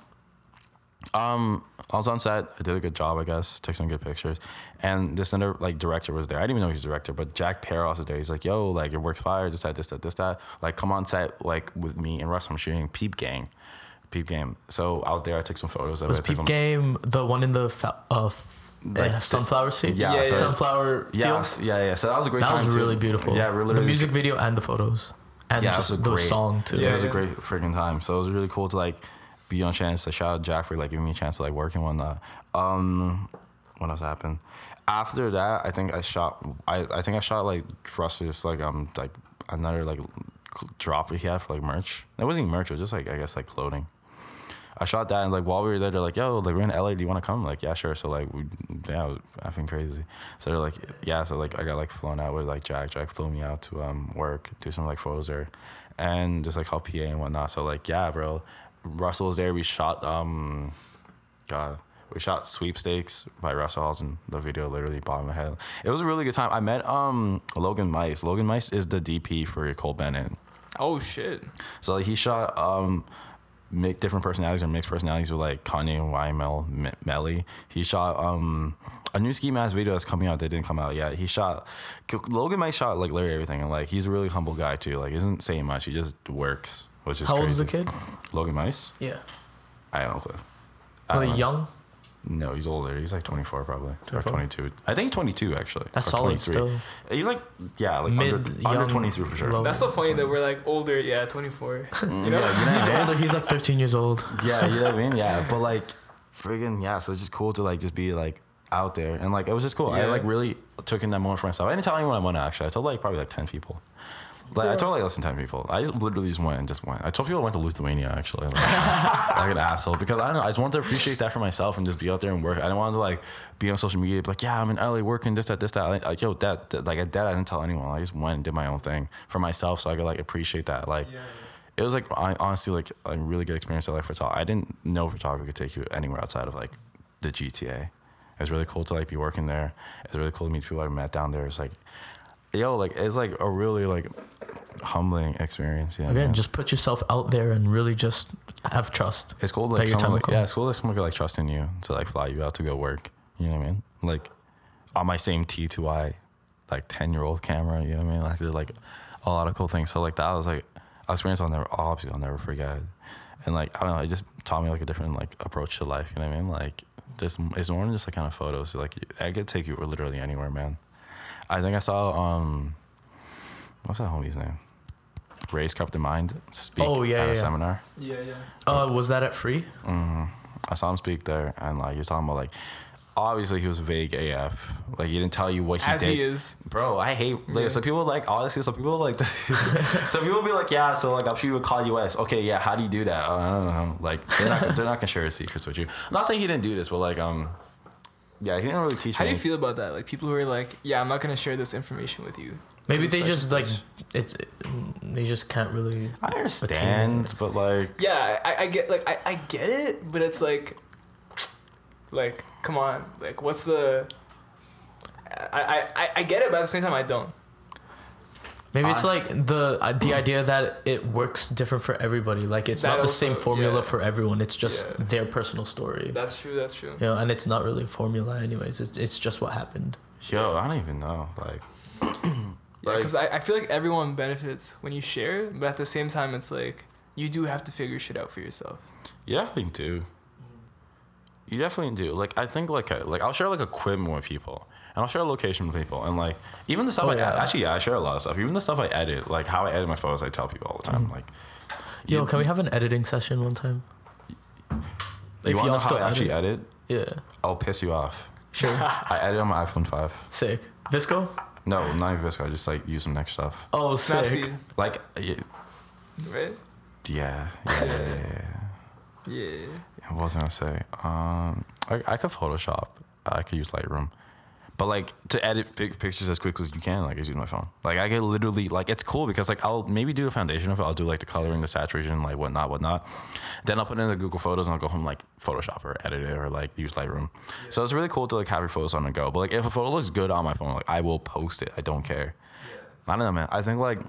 Um, I was on set. I did a good job, I guess. Took some good pictures, and this another like director was there. I didn't even know he was a director, but Jack Peros is there. He's like, "Yo, like your work's fire. This that, this that, this that. Like, come on set like with me and Russ. I'm shooting Peep Gang, Peep Game. So I was there. I took some photos of Was it. took Peep some- Game the one in the fa- uh, f- Like uh, sunflower seed? Yeah, Yeah, so- sunflower Yeah, field. yeah, yeah. So that was a great That time. was too. really beautiful. Yeah, we're the music video and the photos, and Yeah, it just was a the great- song too. Yeah, it was Yeah. a great freaking time. So it was really cool to like be on chance to shout out Jack for like giving me a chance to like work and whatnot. Um, what else happened? After that, I think I shot. I, I think I shot like Russ's like um like another like drop he had for like merch. It wasn't even merch. It was just like I guess like clothing. I shot that and like while we were there, they're like, "Yo, like we're in LA. Do you want to come?" Like, yeah, sure. So like we, yeah, I effing crazy. So they're like, yeah. So like I got like flown out with like Jack. Jack flew me out to um work, do some like photos there, and just like help PA and whatnot. So like yeah, bro. Russell was there. We shot um, God. We shot sweepstakes by Russell Halls and the video literally bobbed my head. It was a really good time. I met um Logan Meis. Logan Meis is the DP for Cole Bennett. Oh shit. So he shot um make different personalities or mixed personalities with like Kanye and YNW Me- Melly. He shot um a new ski mask video that's coming out that didn't come out yet. He shot Logan Meis shot like literally everything and like he's a really humble guy too. Like he isn't saying much. He just works, which is How old is crazy. the kid? Logan Meis? Yeah. I don't know. clue. I Really don't know. young. No, he's older. He's like 24 probably. 24? Or 22. I think he's 22 actually. That's or solid 23. still. He's like, yeah, like Mid, under, young, under 23 for sure. low. That's so funny that we're like older. Yeah, 24. you know. Yeah, you know, He's older. He's like 13 years old. yeah, you know what I mean? Yeah, but like, friggin' yeah. So it's just cool to like just be like out there and like it was just cool. I Yeah. like really took in that moment for myself. I didn't tell anyone I went actually. I told like probably like ten people. Like I told like less than ten people. I just literally just went and just went. I told people I went to Lithuania actually, like, like an asshole because I don't know. I just wanted to appreciate that for myself and just be out there and work. I didn't want to like be on social media be like yeah I'm in LA working this that this that. Like, like, yo that, that like that I didn't tell anyone. I just went and did my own thing for myself so I could like appreciate that like Yeah. it was like I, honestly like a really good experience. I like photography. I didn't know photography could take you anywhere outside of like the GTA. It's really cool to like be working there. It's really cool to meet people I met down there. It's like, yo, like it's like a really like humbling experience. Yeah, Again, man. just put yourself out there and really just have trust. it's cool like someone like, yeah, it's cool that someone could like trust in you to like fly you out to go work. You know what I mean? Like on my same T2i, like ten year old camera. You know what I mean? Like did like a lot of cool things. So like that was like an experience I'll never obviously I'll never forget. And like I don't know, it just taught me like a different like approach to life. You know what I mean? Like this it's more than just like kind of photos. Like I could take you literally anywhere, man. I think I saw um what's that homie's name? Raise Cup to Mind speak Oh, yeah, at yeah, a yeah. seminar. Yeah, yeah. Uh, was that at free? hmm I saw him speak there, and like he was talking about like, obviously he was vague AF. Like he didn't tell you what he As did. he is. Bro, I hate. Like, Yeah. Some people like honestly. Some people like. some people be like, yeah. So like, I'm sure you would call you US. Okay, yeah. How do you do that? I don't know. Like they're not. they're not gonna share his secrets with you. I'm not saying he didn't do this, but like, um, yeah, he didn't really teach How me. do you feel about that? Like people who are like, yeah, I'm not gonna share this information with you. Maybe they just like it's it, they just can't really. I understand, but like, Yeah, I, I get like I, I get it, but it's like, like come on, like what's the? I, I, I- I get it, but at the same time I don't. Maybe it's I- like the uh, the idea that it works different for everybody. Like it's That not the also- same formula yeah. for everyone. It's just Yeah. their personal story. That's true. That's true. you know, and it's not really a formula, anyways. It's, it's just what happened. yo, I don't even know. Like, Yeah, Like- because I, I feel like everyone benefits when you share, but at the same time, it's like you do have to figure shit out for yourself. You definitely do. You definitely do. Like I think like a, like I'll share like equipment with people, and I'll share a location with people, and like even the stuff Oh, I yeah. actually yeah I share a lot of stuff. Even the stuff I edit, like how I edit my photos, I tell people all the Mm-hmm. time. Like, Yo, you, can we have an editing session one time? If you want to know how I actually edit? Yeah, I'll piss you off. sure. I edit on my iPhone five. Sick. VSCO? No, not even VSCO. I just like use some next stuff. Oh, sick. Snapseed, Like yeah, right? yeah, yeah. yeah, yeah, yeah. Yeah. What was I gonna say? Um, I, I could Photoshop. I could use Lightroom, but like to edit pic- pictures as quickly as you can, like I use my phone. Like I could literally like it's cool because like I'll maybe do a foundation of it. I'll do like the coloring, the saturation, like whatnot, whatnot. Then I'll put it in the Google Photos and I'll go home like Photoshop or edit it or like use Lightroom. So it's really cool to like have your photos on the go. But like if a photo looks good on my phone, like I will post it. I don't care. I don't know, man. I think like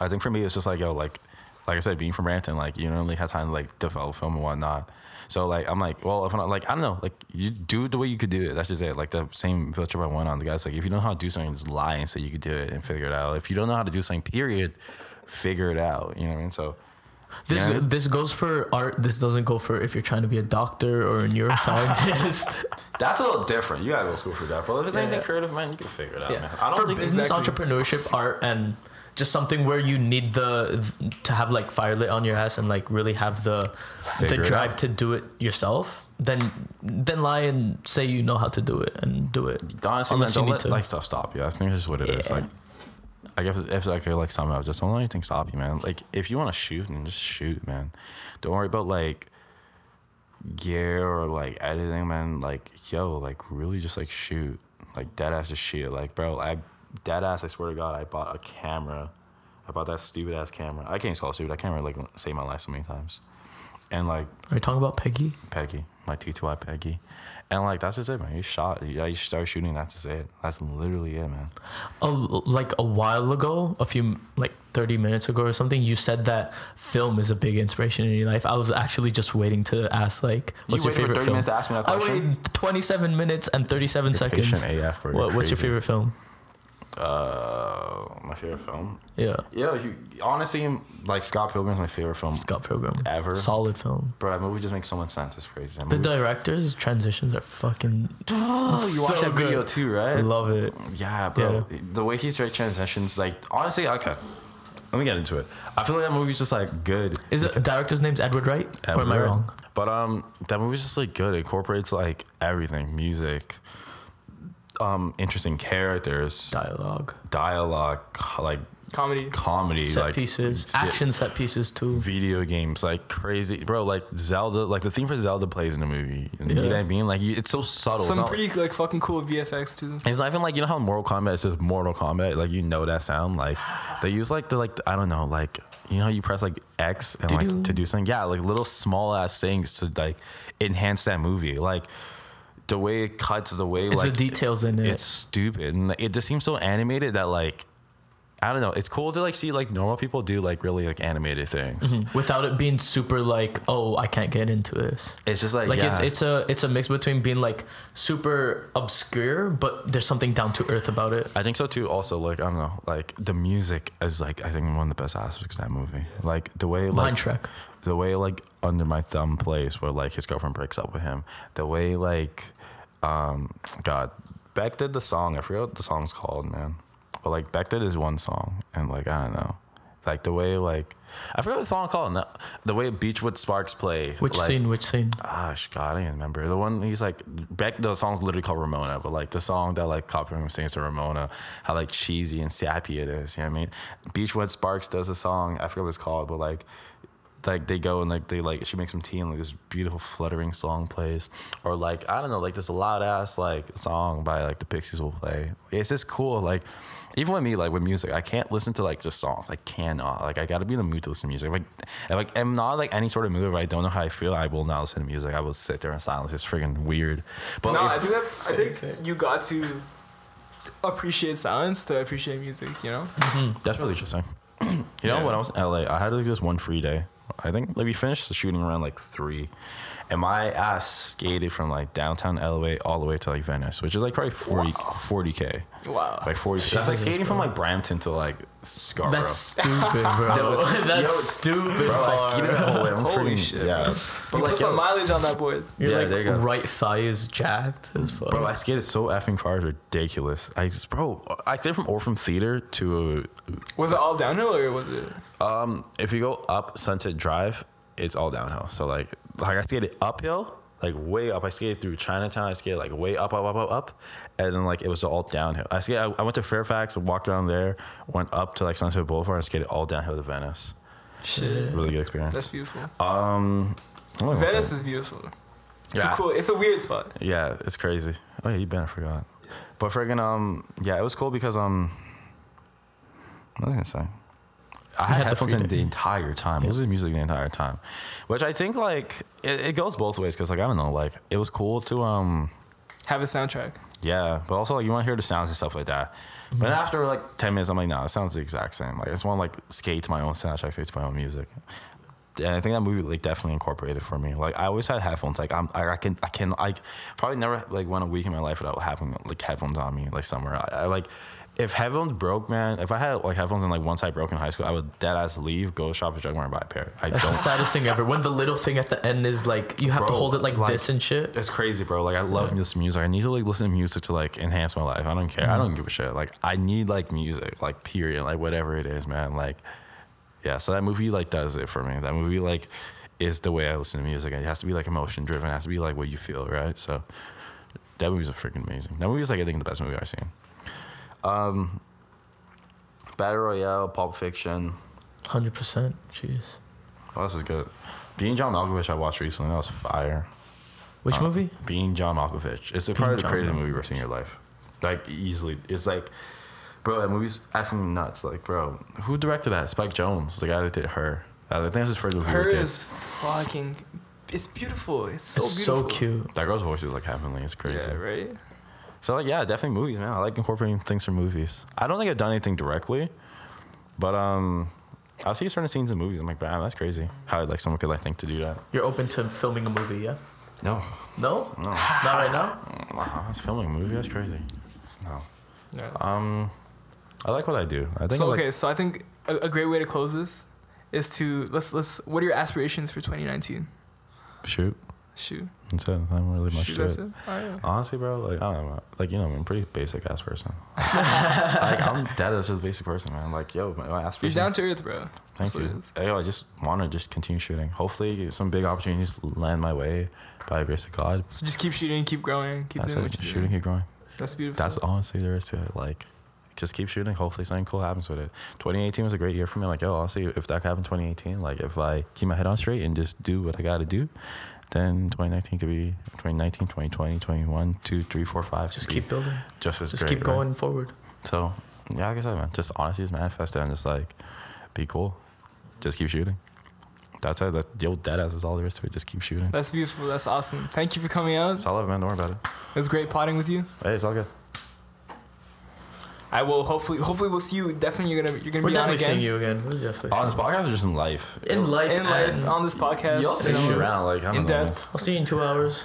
I think for me it's just like yo, like like I said, being from Brampton, like you don't really have time to like develop film and whatnot. So like I'm like, well, if I'm not, like I don't know, like you do it the way you could do it. That's just it. Like the same field trip I went on. The guys like, if you know how to do something, just lie and say you could do it and figure it out. If you don't know how to do something, period, figure it out. You know what I mean? So This Yeah. this goes for art. This doesn't go for if you're trying to be a doctor or a neuroscientist. that's a little different. You gotta go to school for that. But if it's anything Yeah. creative, man, you can figure it out, yeah. man. I don't for think business, exactly- entrepreneurship, art, and just something where you need the to have like fire lit on your ass and like really have the Figure the drive to do it yourself. Then then lie and say you know how to do it and do it. honestly, man, Unless you don't need let to. like stuff stop you. I think that's just what it is. Yeah. Like I guess if I could like sum it up, just don't let anything stop you, man. Like if you want to shoot, then just shoot, man. Don't worry about like gear or like editing, man. Like yo, like really just like shoot, like dead ass just shoot. Like bro, I dead ass. I swear to God, I bought a camera. I bought that stupid ass camera. I can't call it stupid. That camera like saved my life so many times. And like Are you talking about Peggy? Peggy, my T2I Peggy. And like that's just it, man. You shot, yeah, you start shooting. That's just it. That's literally it, man. a, like a while ago, a few like 30 minutes ago or something, you said that film is a big inspiration in your life. I was actually just waiting to ask like what's You your favorite 30 film? minutes to ask me that I waited 27 minutes and 37 You're seconds. patient AF, bro. What, what's your favorite film? Uh, my favorite film. Yeah. Yeah, you, honestly, like Scott Pilgrim's my favorite film Scott Pilgrim. ever. Solid film. Bro, that movie just makes so much sense. It's crazy. That The movie- director's transitions are fucking. oh, you watched so that video too, right? I love it. Yeah, bro. The way he's right transitions, like honestly, okay. Let me get into it. I feel like that movie's just like good. Is it director's name's Edward Wright? or am I wrong? But um, that movie's just like good. It incorporates like everything: music, um, interesting characters, Dialogue, dialogue, like Comedy. comedy, set like pieces, se- action set pieces too. video games, like crazy, bro. Like Zelda, like the theme for Zelda plays in the movie. You know Yeah. what I mean? Like you, it's so subtle. Some pretty like fucking cool VFX too. It's not even like you know how in Mortal Kombat it's just Mortal Kombat. Like you know that sound. Like they use like the like I don't know like you know how you press like X and like Doo-doo. to do something. Yeah, like little small ass things to like enhance that movie. Like the way it cuts, the way It's like the details in it. it's stupid and it just seems so animated that like I don't know. It's cool to like see like normal people do like really like animated things. Mm-hmm. without it being super like, oh, I can't get into this. It's just like, Like yeah. it's it's a it's a mix between being like super obscure, but there's something down to earth about it. I think so too. Also, like I don't know, like the music is like I think one of the best aspects of that movie. Like the way like Trek. the way like under my thumb plays where like his girlfriend breaks up with him. The way like um God Beck did the song. I forget what the song's called, man. But like Beck did his one song, and like I don't know, like the way like I forget what the song called. No, the way Beachwood Sparks play. Which like, scene? Which scene? Gosh, God, I can't remember the one. He's like Beck. The song's literally called Ramona, but like the song that like Copper sings to Ramona, how like cheesy and sappy it is. You know what I mean? Beachwood Sparks does a song. I forget what it's called, but like, like they go and like they like she makes some tea and like this beautiful fluttering song plays, or like I don't know, like this loud ass like song by like the Pixies will play. It's just cool. Like even with me, like with music, I can't listen to like just songs. I cannot. Like I got to be in the mood to listen to music. If like I'm not like any sort of mood. If I don't know how I feel, I will not listen to music. I will sit there in silence. It's freaking weird. But No, I think that's. I think same. you got to appreciate silence to appreciate music. You know. Mm-hmm. That's really interesting. you know, Yeah. when I was in LA, I had like this one free day. I think like we finished the shooting around like three, and my ass skated from like downtown LA all the way to like Venice, which is like probably 40 k, Wow. like forty. That's like Jesus, skating from like Brampton to like Scarborough. That's stupid, bro. Yo, it's- That's yo, stupid. Bro, I skated the whole way. I'm Holy freaking, shit, Yeah, bro. but you like put some yo, mileage on that board. Your Yeah, like there you go. right thigh is jacked as fuck. Bro, I skated so effing far, it's ridiculous. I just, bro, I skated from Orpheum Theater to, Was it all downhill or was it? um, if you go up Sunset Drive, it's all downhill. So like, like I skated uphill, like way up. I skated through Chinatown. I skated like way up, up, up, up, up, and then like it was all downhill. I skated. I, I went to Fairfax, walked around there, went up to like Sunset Boulevard, and skated all downhill to Venice. Shit. Really good experience. That's beautiful. um, what was I gonna Venice is beautiful. It's Yeah. a cool. It's a weird spot. Yeah, it's crazy. Oh yeah, you been I forgot. But friggin' um yeah, it was cool because um what was I gonna say? I had had the headphones in the entire time. Listening to music the entire time, which I think like it, it goes both ways because like I don't know, like it was cool to um Have a soundtrack. yeah, but also like you want to hear the sounds and stuff like that. But then after like ten minutes, I'm like, nah, it sounds the exact same. Like I just want to like skate to my own soundtrack, skate to my own music. And I think that movie like definitely incorporated for me. Like I always had headphones. Like I'm, I, I can, I can, I probably never like went a week in my life without having like headphones on me like somewhere. I, I like if headphones broke, man. If I had like headphones and like once I broke in high school, I would dead ass leave, go shop at Jugmar and buy a pair. I That's the don't. the saddest thing ever. When the little thing at the end is like you have to hold it like, like- this and shit. It's crazy, bro. Like I love this music. I need to like listen to music to like enhance my life. I don't care. I mm-hmm. don't give a shit. Like I need like music, like period, like whatever it is, man. Like yeah. So that movie like does it for me. That movie like is the way I listen to music. It has to be like emotion driven. It has to be like what you feel, right? So that movie's a freaking amazing. That movie is like I think the best movie I've seen. Um, Battle Royale, Pulp Fiction. Hundred percent. Jeez. Oh, this is good? Being John Malkovich, I watched recently. That was fire. Which Uh, movie? Being John Malkovich. It's the Being probably the John craziest movie you've ever seen in your life. Like easily, it's like, bro, that movie's effing nuts. Like, bro, who directed that? Spike Jonze, the guy that did her. Uh, I think that's his first movie. he Her is fucking. It's beautiful. It's so it's beautiful. so cute. That girl's voice is like heavenly. It's crazy. Yeah, right. So like, yeah, definitely movies, man. I like incorporating things from movies. I don't think I've done anything directly, but um, I'll see certain scenes in movies. I'm like, damn, that's crazy. How like someone could like think to do that. You're open to filming a movie, yeah? No, No, no, not right now. wow, that's filming a movie. That's crazy. No. Yeah. Um, I like what I do. I think. So I like, okay, so I think a, a great way to close this is to let's let's. What are your aspirations for 2019? shoot. Shoot, That's it. Not really much shoot. to That's it. it. All right. Honestly, bro, like I don't know, like you know, I'm a pretty basic ass person. like I'm dead as just a basic person, man. Like yo, my, my You're down to earth, bro. Thank what it you. yo, I just want to just continue shooting. Hopefully, some big opportunities land my way by the grace of God. So just keep shooting, keep growing, keep That's doing it. what you're Shooting, doing. keep growing. That's beautiful. That's honestly there is to it. Like, just keep shooting. Hopefully, something cool happens with it. 2018 was a great year for me. Like, yo, honestly, if that happened 2018, like if I keep my head on straight and just do what I got to do, then 2019 could be 2019, 2020, 21, 2, 3, 4, 5. Just keep building. just as Just great, keep right? going forward. So, yeah, like I said, man, just honestly, just manifest it and just like be cool. Just keep shooting. That's it. That the old dead ass is all there is to it. Just keep shooting. That's beautiful. That's awesome. Thank you for coming out. It's all love, man. Don't worry about it. It was great potting with you. Hey, it's all good. I will hopefully hopefully we'll see you. Definitely you're gonna you're gonna We're be on definitely again seeing you again. We're definitely On this seeing podcast or just in life? you. in life. in life and on this podcast. Y'all see see me me around. Like, I don't in know. depth. I'll see you in two hours.